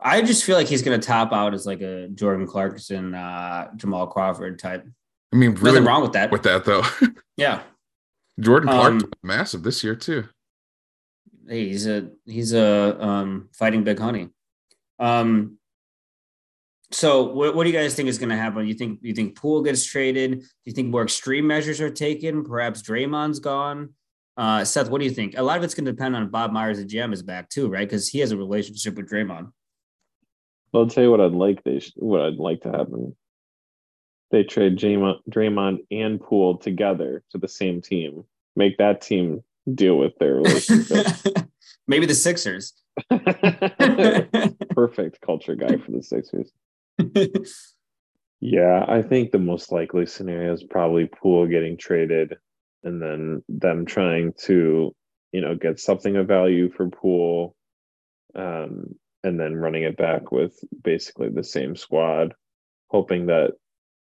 Speaker 1: I just feel like he's going to top out as like a Jordan Clarkson, uh, Jamal Crawford type.
Speaker 3: I mean, really
Speaker 1: Nothing wrong with that.
Speaker 3: with that though.
Speaker 1: yeah,
Speaker 3: Jordan Clark
Speaker 1: Um,
Speaker 3: massive this year too.
Speaker 1: hey, he's a he's a um, fighting big honey. Um, so what, what do you guys think is going to happen? You think you think Poole gets traded? Do you think more extreme measures are taken? Perhaps Draymond's gone. Uh, Seth, what do you think? A lot of it's going to depend on Bob Myers, the GM, is back too, right? Because he has a relationship with Draymond.
Speaker 2: I'll tell you what I'd like. They sh- what I'd like to happen. They trade Draymond, and Poole together to the same team. Make that team deal with their relationship.
Speaker 1: Maybe the Sixers.
Speaker 2: Perfect culture guy for the Sixers. Yeah, I think the most likely scenario is probably Poole getting traded and then them trying to you know, get something of value for Poole, um, and then running it back with basically the same squad, hoping that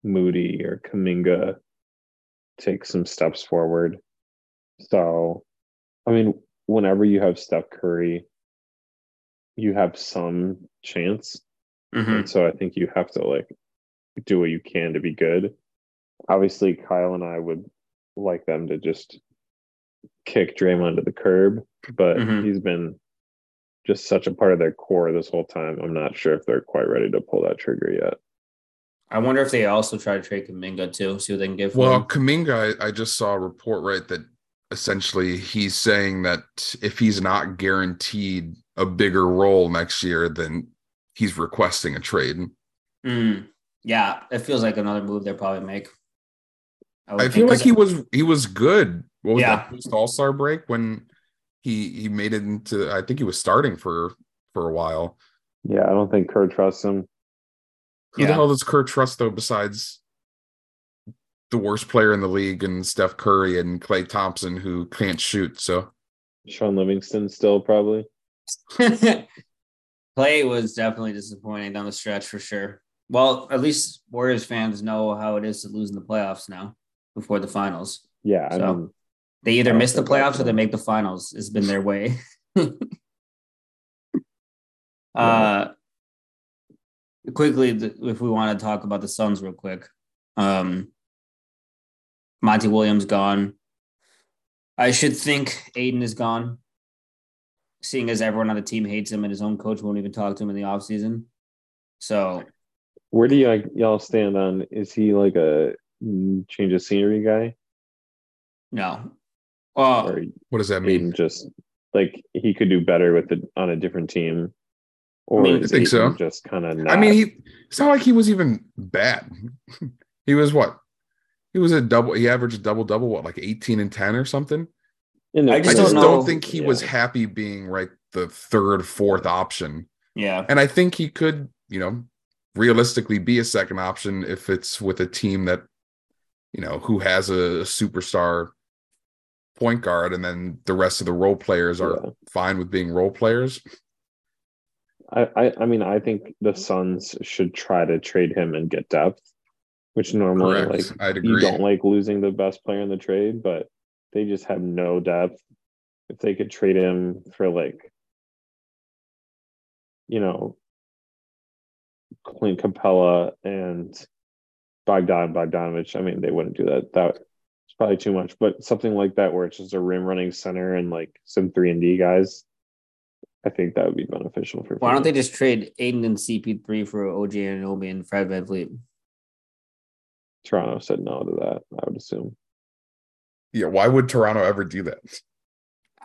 Speaker 2: Moody or Kuminga take some steps forward. So, I mean, whenever you have Steph Curry, you have some chance.
Speaker 1: Mhm.
Speaker 2: And so I think you have to like do what you can to be good. Obviously, Kyle and I would like them to just kick Draymond to the curb, but
Speaker 1: Mhm.
Speaker 2: he's been just such a part of their core this whole time. I'm not sure if they're quite ready to pull that trigger yet.
Speaker 1: I wonder if they also try to trade Kuminga too, see what they can get for
Speaker 3: Well,
Speaker 1: him.
Speaker 3: Kuminga, I, I just saw a report right that essentially he's saying that if he's not guaranteed a bigger role next year, then he's requesting a trade.
Speaker 1: Mm, yeah, it feels like another move they'll probably make. would
Speaker 3: I feel like he was he was good. What was
Speaker 1: Yeah.
Speaker 3: that post All Star break when he he made it into? I think he was starting for for a while.
Speaker 2: Yeah, I don't think Kerr trusts him.
Speaker 3: Who the hell does Kerr trust though? Besides the worst player in the league and Steph Curry and Klay Thompson, who can't shoot. So
Speaker 2: Shaun Livingston still probably.
Speaker 1: Clay was definitely disappointing down the stretch for sure. Well, at least Warriors fans know how it is to lose in the playoffs now before the finals.
Speaker 2: Yeah, I
Speaker 1: So-
Speaker 2: mean,
Speaker 1: They either miss the playoffs or they make the finals. It's been their way.
Speaker 2: Yeah.
Speaker 1: uh, quickly, if we want to talk about the Suns real quick, um, Monty Williams gone. I should think Ayton is gone, seeing as everyone on the team hates him and his own coach won't even talk to him in the offseason. So
Speaker 2: where do you y'all stand on? Is he like a change of scenery guy,
Speaker 1: no. Well,
Speaker 2: or
Speaker 3: what does that mean?
Speaker 2: Ayton just like he could do better with it on a different team? Or
Speaker 1: mean, I
Speaker 2: is
Speaker 3: think so.
Speaker 2: Just kind of?
Speaker 3: I mean, he it's not like he was even bad. he was what? He was a double. He averaged a double double. What, like eighteen and ten or something?
Speaker 1: I
Speaker 3: I
Speaker 1: just
Speaker 3: just
Speaker 1: don't
Speaker 3: don't, think he
Speaker 2: Yeah.
Speaker 3: was happy being right the third, fourth option.
Speaker 1: yeah.
Speaker 3: And I think he could, you know, realistically be a second option if it's with a team that, you know, who has a, superstar point guard and then the rest of the role players are
Speaker 2: Yeah.
Speaker 3: fine with being role players.
Speaker 2: I, I I mean I think the Suns should try to trade him and get depth, which normally
Speaker 3: Correct.
Speaker 2: like
Speaker 3: I'd
Speaker 2: you don't like losing the best player in the trade, but they just have no depth. If they could trade him for like, you know, Clint Capela and Bogdan Bogdanovich, I mean, they wouldn't do that. That it's probably too much, but something like that where it's just a rim running center and like some three and D guys, I think that would be beneficial for.
Speaker 1: Why don't they just trade Ayton and CP3 for OG Anunoby and Fred VanVleet?
Speaker 2: Toronto said no to that. I would assume.
Speaker 3: Yeah. Why would Toronto ever do that?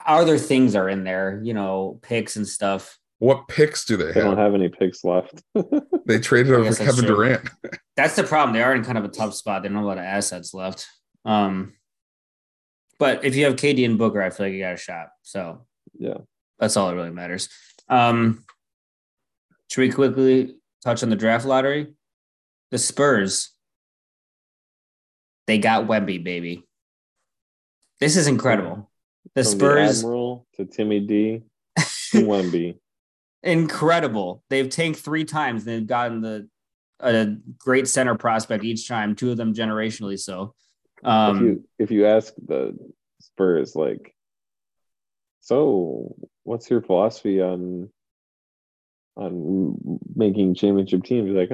Speaker 1: Other things are in there, you know, picks and stuff.
Speaker 3: What picks do they
Speaker 2: They don't
Speaker 3: have?
Speaker 2: have any picks left.
Speaker 3: They traded
Speaker 1: I
Speaker 3: over
Speaker 1: guess that's
Speaker 3: Kevin
Speaker 1: true.
Speaker 3: Durant.
Speaker 1: That's the problem. They are in kind of a tough spot. They don't have a lot of assets left. Um, but if you have KD and Booker, I feel like you got a shot. So
Speaker 2: yeah.
Speaker 1: That's all that really matters. Um, should we quickly touch on the draft lottery? The Spurs, they got Wemby, baby. This is incredible. The
Speaker 2: From
Speaker 1: Spurs,
Speaker 2: Admiral to Timmy D to Wemby.
Speaker 1: incredible. They've tanked three times. They've gotten the a great center prospect each time. Two of them generationally so.
Speaker 2: if
Speaker 1: Um,
Speaker 2: you if you ask the Spurs like, so what's your philosophy on on making championship teams? Like,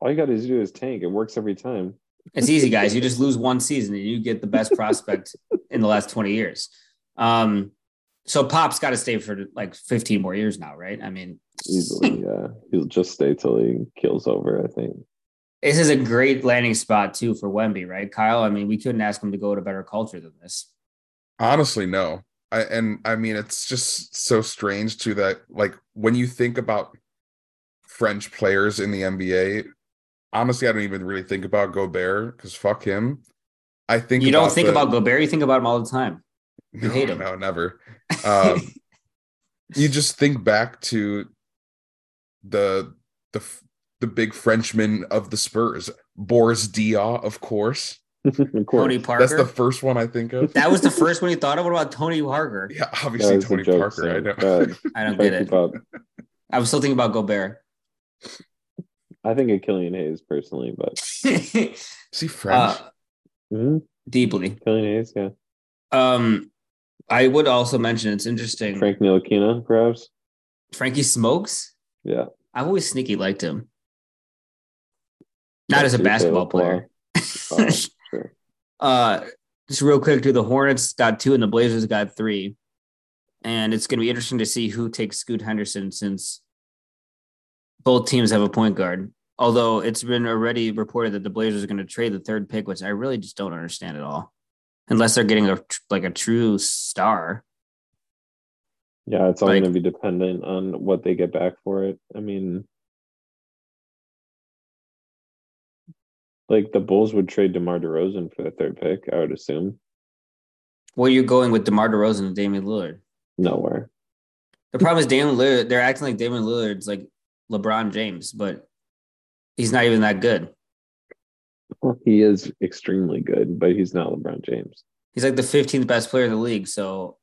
Speaker 2: all you got to do is tank. It works every time.
Speaker 1: It's easy, guys. You just lose one season and you get the best prospect in the last 20 years. Um, so Pop's got to stay for like 15 more years now, right? I mean,
Speaker 2: Easily, yeah. He'll just stay till he kills over. I think.
Speaker 1: this is a great landing spot too for Wemby, right, Kyle? I mean, we couldn't ask him to go to better culture than this.
Speaker 3: Honestly, no. I and I mean it's just so strange too that like when you think about French players in the NBA, honestly, I don't even really think about Gobert because fuck him. I think
Speaker 1: You don't think
Speaker 3: the-
Speaker 1: about Gobert, you think about him all the time.
Speaker 3: no,
Speaker 1: hate him.
Speaker 3: No, never. Um, you just think back to the the the big Frenchman of the Spurs, Boris Diaw, of course.
Speaker 2: of
Speaker 1: Tony. Parker.
Speaker 3: That's the first one I think of.
Speaker 1: that was the first one you thought of. What about Tony Parker?
Speaker 3: yeah, obviously Tony
Speaker 2: joke,
Speaker 3: Parker. I know.
Speaker 1: I don't
Speaker 2: Try
Speaker 1: get it.
Speaker 2: keep.
Speaker 1: I was still thinking about Gobert.
Speaker 2: I think of Killian Hayes personally, but
Speaker 3: Is he French?
Speaker 1: uh,
Speaker 2: Mhm.
Speaker 1: deeply.
Speaker 2: Killian Hayes, yeah.
Speaker 1: Um, I would also mention it's interesting.
Speaker 2: Frank Ntilikina, perhaps.
Speaker 1: Frankie Smokes.
Speaker 2: Yeah.
Speaker 1: I've always sneaky liked him. Not
Speaker 2: Yeah,
Speaker 1: as a basketball
Speaker 2: with Blah.
Speaker 1: player. Uh, just real quick, too. The Hornets got two and the Blazers got three, and it's going to be interesting to see who takes Scoot Henderson since both teams have a point guard. Although it's been already reported that the Blazers are going to trade the third pick, which I really just don't understand at all, unless they're getting a like a true star.
Speaker 2: Yeah, it's all
Speaker 1: Like-
Speaker 2: going to be dependent on what they get back for it. I mean, like the Bulls would trade DeMar DeRozan for the third pick, I would assume.
Speaker 1: Where you going with DeMar DeRozan and Damian Lillard?
Speaker 2: Nowhere.
Speaker 1: The problem is Damian Lillard. They're acting like Damian Lillard's like LeBron James, but he's not even that good.
Speaker 2: Well, he is extremely good, but he's not LeBron James.
Speaker 1: He's like the 15th best player in the league. So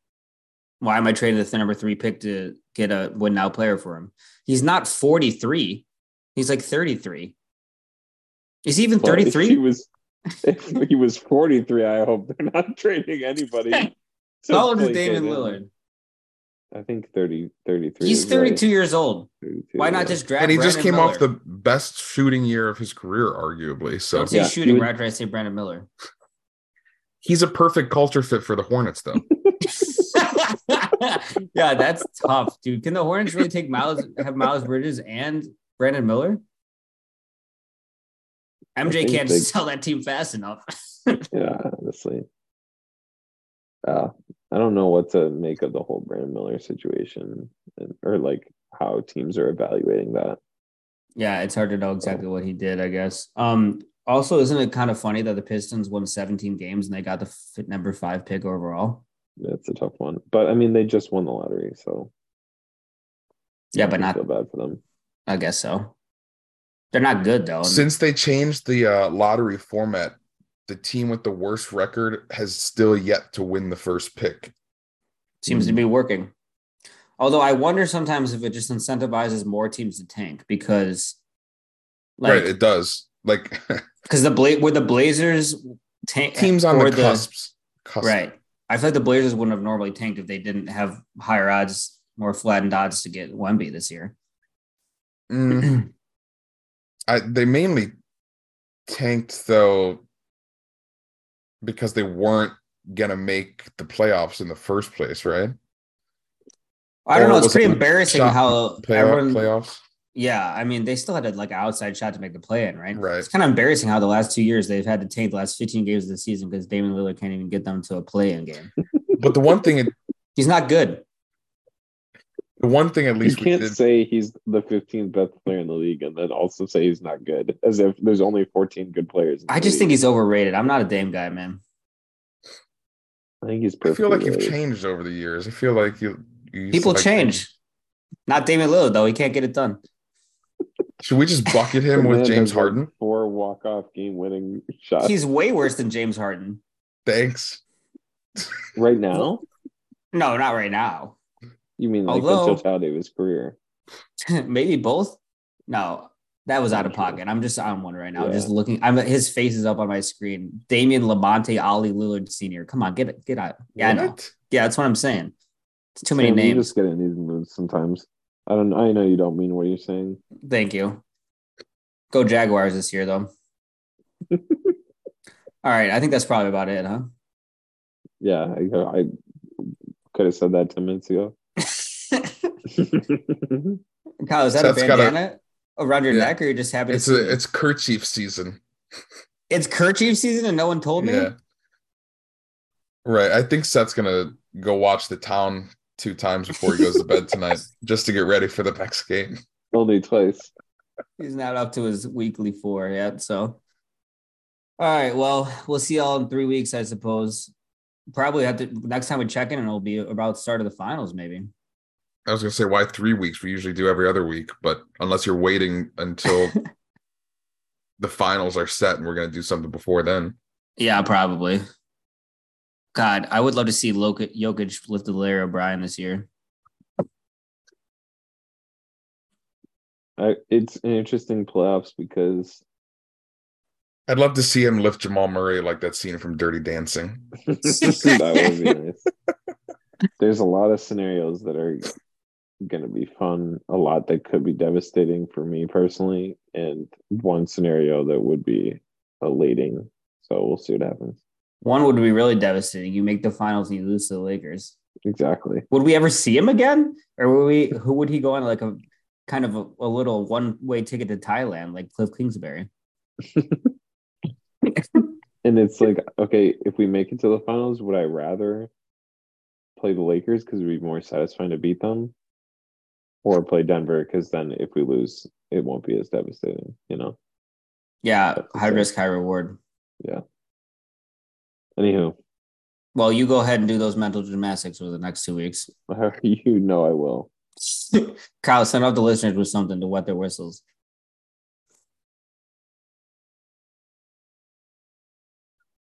Speaker 1: why am I trading the number three pick to get a win now player for him? He's not 43. He's like 33. Is he even
Speaker 2: Well,
Speaker 1: 33?
Speaker 2: he was if he was 43, I hope they're not trading anybody. to
Speaker 1: How old is
Speaker 2: play
Speaker 1: Damian Lillard?
Speaker 2: I think 30, 33.
Speaker 1: He's
Speaker 2: is right.
Speaker 1: 32 years old.
Speaker 2: 32,
Speaker 1: Why not
Speaker 2: yeah.
Speaker 1: just draft?
Speaker 3: and he just
Speaker 1: Brandon
Speaker 3: came off the best shooting year of his career, arguably. So
Speaker 1: Don't say
Speaker 2: Yeah,
Speaker 1: shooting
Speaker 2: would-
Speaker 1: right I say Brandon Miller.
Speaker 3: he's a perfect culture fit for the Hornets, though.
Speaker 1: yeah, that's tough, dude. Can the Hornets really take Miles have Miles Bridges and Brandon Miller? MJ can't
Speaker 2: they-
Speaker 1: sell that team fast enough.
Speaker 2: Yeah, honestly. Uh, I don't know what to make of the whole Brandon Miller situation and, or like how teams are evaluating that.
Speaker 1: yeah, it's hard to know exactly what he did, I guess. Um, also, isn't it kind of funny that the Pistons won 17 games and they got the number five pick overall?
Speaker 2: That's a tough one. But I mean, they just won the lottery, so
Speaker 1: Yeah, but not.
Speaker 2: feel bad for them.
Speaker 1: I guess so. They're not good though.
Speaker 3: Since they changed the uh, lottery format, the team with the worst record has still yet to win the first pick.
Speaker 1: seems to be working. Although I wonder sometimes if it just incentivizes more teams to tank because, like,
Speaker 3: right, it does. Like
Speaker 1: because the Bla- were the Blazers tank
Speaker 3: teams on
Speaker 1: or
Speaker 3: the cusps. cusp.
Speaker 1: right. I feel like the Blazers wouldn't have normally tanked if they didn't have higher odds, more flattened odds to get Wemby this year.
Speaker 3: Mm, I, they mainly tanked though because they weren't gonna make the playoffs in the first place, right?
Speaker 1: I don't
Speaker 3: Or
Speaker 1: know. It's pretty
Speaker 3: it
Speaker 1: embarrassing how
Speaker 3: Playoff,
Speaker 1: everyone.
Speaker 3: playoffs.
Speaker 1: Yeah, I mean, they still had a, like an outside shot to make the play in, right?
Speaker 3: Right.
Speaker 1: It's kind of embarrassing how the last two years they've had to tank the last 15 games of the season because Damian Lillard can't even get them to a play-in game.
Speaker 3: But the one thing,
Speaker 1: He's not good.
Speaker 3: The one thing at
Speaker 2: You
Speaker 3: least we
Speaker 2: can't
Speaker 3: did,
Speaker 2: say he's the 15th best player in the league and then also say he's not good, as if there's only 14 good players. in
Speaker 1: I
Speaker 2: the
Speaker 1: just think he's overrated. I'm not a Dame guy, man.
Speaker 2: I think he's
Speaker 3: I feel like you've changed over the years. I feel like you. you
Speaker 1: People
Speaker 3: like
Speaker 1: change. Not Damian Lillard though. He can't get it done.
Speaker 3: Should we just bucket him with James
Speaker 2: has, like,
Speaker 3: Harden?
Speaker 2: Four walk-off game-winning shots
Speaker 1: He's way worse than James Harden.
Speaker 3: Thanks.
Speaker 2: right now.
Speaker 1: No, not right now.
Speaker 2: You mean like
Speaker 1: Although-
Speaker 2: the totality of his career?
Speaker 1: Maybe both. No, that was out of pocket. I'm just on one right now.
Speaker 2: Yeah.
Speaker 1: Just looking. I'm his face is up on my screen. Damian Lamonte Ollie Lillard Sr. Come on, get it, get out. Yeah, I know. Yeah, that's what I'm saying. It's too many
Speaker 2: Sam, You
Speaker 1: names.
Speaker 2: just get in these moods sometimes. I don't. I know you don't mean what you're saying.
Speaker 1: Thank you. Go Jaguars this year, though. All right, I think that's probably about it, huh?
Speaker 2: Yeah, I, I could have said that ten minutes ago.
Speaker 1: Kyle, is that
Speaker 3: Seth's
Speaker 1: a
Speaker 3: got a-
Speaker 1: bandana around your
Speaker 3: Yeah.
Speaker 1: neck, or you're just happy to
Speaker 3: It's
Speaker 1: see
Speaker 3: a
Speaker 1: me?
Speaker 3: it's kerchief season.
Speaker 1: It's kerchief season, and no one told me.
Speaker 3: Yeah. Right. I think Seth's gonna go watch the town two times before he goes to bed tonight, just to get ready for the next game.
Speaker 2: Only twice.
Speaker 1: He's not up to his weekly four yet. So, all right. Well, we'll see y'all in three weeks, I suppose. Probably have to next time we check in, and it'll be about start of the finals, maybe.
Speaker 3: I was gonna say why three weeks? We usually do every other week, but unless you're waiting until the finals are set and we're gonna do something before then.
Speaker 1: Yeah, probably. God, I would love to see Loki, Jokic lift the Larry O'Brien this year.
Speaker 2: I, it's an interesting playoffs because
Speaker 3: I'd love to see him lift Jamal Murray like that scene from Dirty Dancing.
Speaker 2: that would be nice. There's a lot of scenarios that are going to be fun, a lot that could be devastating for me personally, and one scenario that would be elating. So we'll see what happens.
Speaker 1: One would be really devastating. You make the finals and you lose to the Lakers.
Speaker 2: Exactly.
Speaker 1: Would we ever see him again, or would we? Who would he go on like a kind of a, a little one way ticket to Thailand, like Kliff Kingsbury?
Speaker 2: and it's like, okay, if we make it to the finals, would I rather play the Lakers because it'd be more satisfying to beat them, or play Denver because then if we lose, it won't be as devastating, you know?
Speaker 1: Yeah, high risk, high reward.
Speaker 2: Yeah. Anywho,
Speaker 1: Well, you go ahead and do those mental gymnastics over the next two weeks.
Speaker 2: you know I will.
Speaker 1: Kyle, send out the listeners with something to wet their whistles.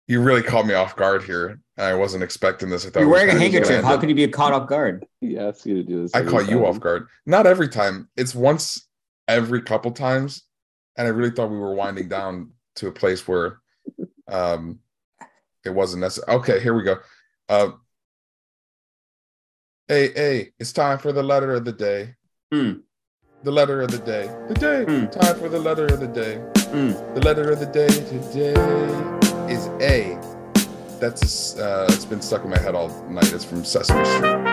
Speaker 3: You really caught me off guard here. I wasn't expecting this. I thought
Speaker 1: You're wearing a
Speaker 3: were gonna
Speaker 1: handkerchief. How could you be caught off guard?
Speaker 2: He asked you to do this.
Speaker 3: I
Speaker 2: every
Speaker 3: caught you off guard. Not every time. It's once every couple times, and I really thought we were winding down to a place where um it wasn't necessary. Okay, here we go. Uh, hey, hey, it's time for the letter of the day.
Speaker 1: Hmm.
Speaker 3: The letter of the day. The day.
Speaker 1: Hmm.
Speaker 3: Time for the letter of the day.
Speaker 1: Mm.
Speaker 3: The letter of the day today is A. That's uh, it's been stuck in my head all night. It's from Sesame Street.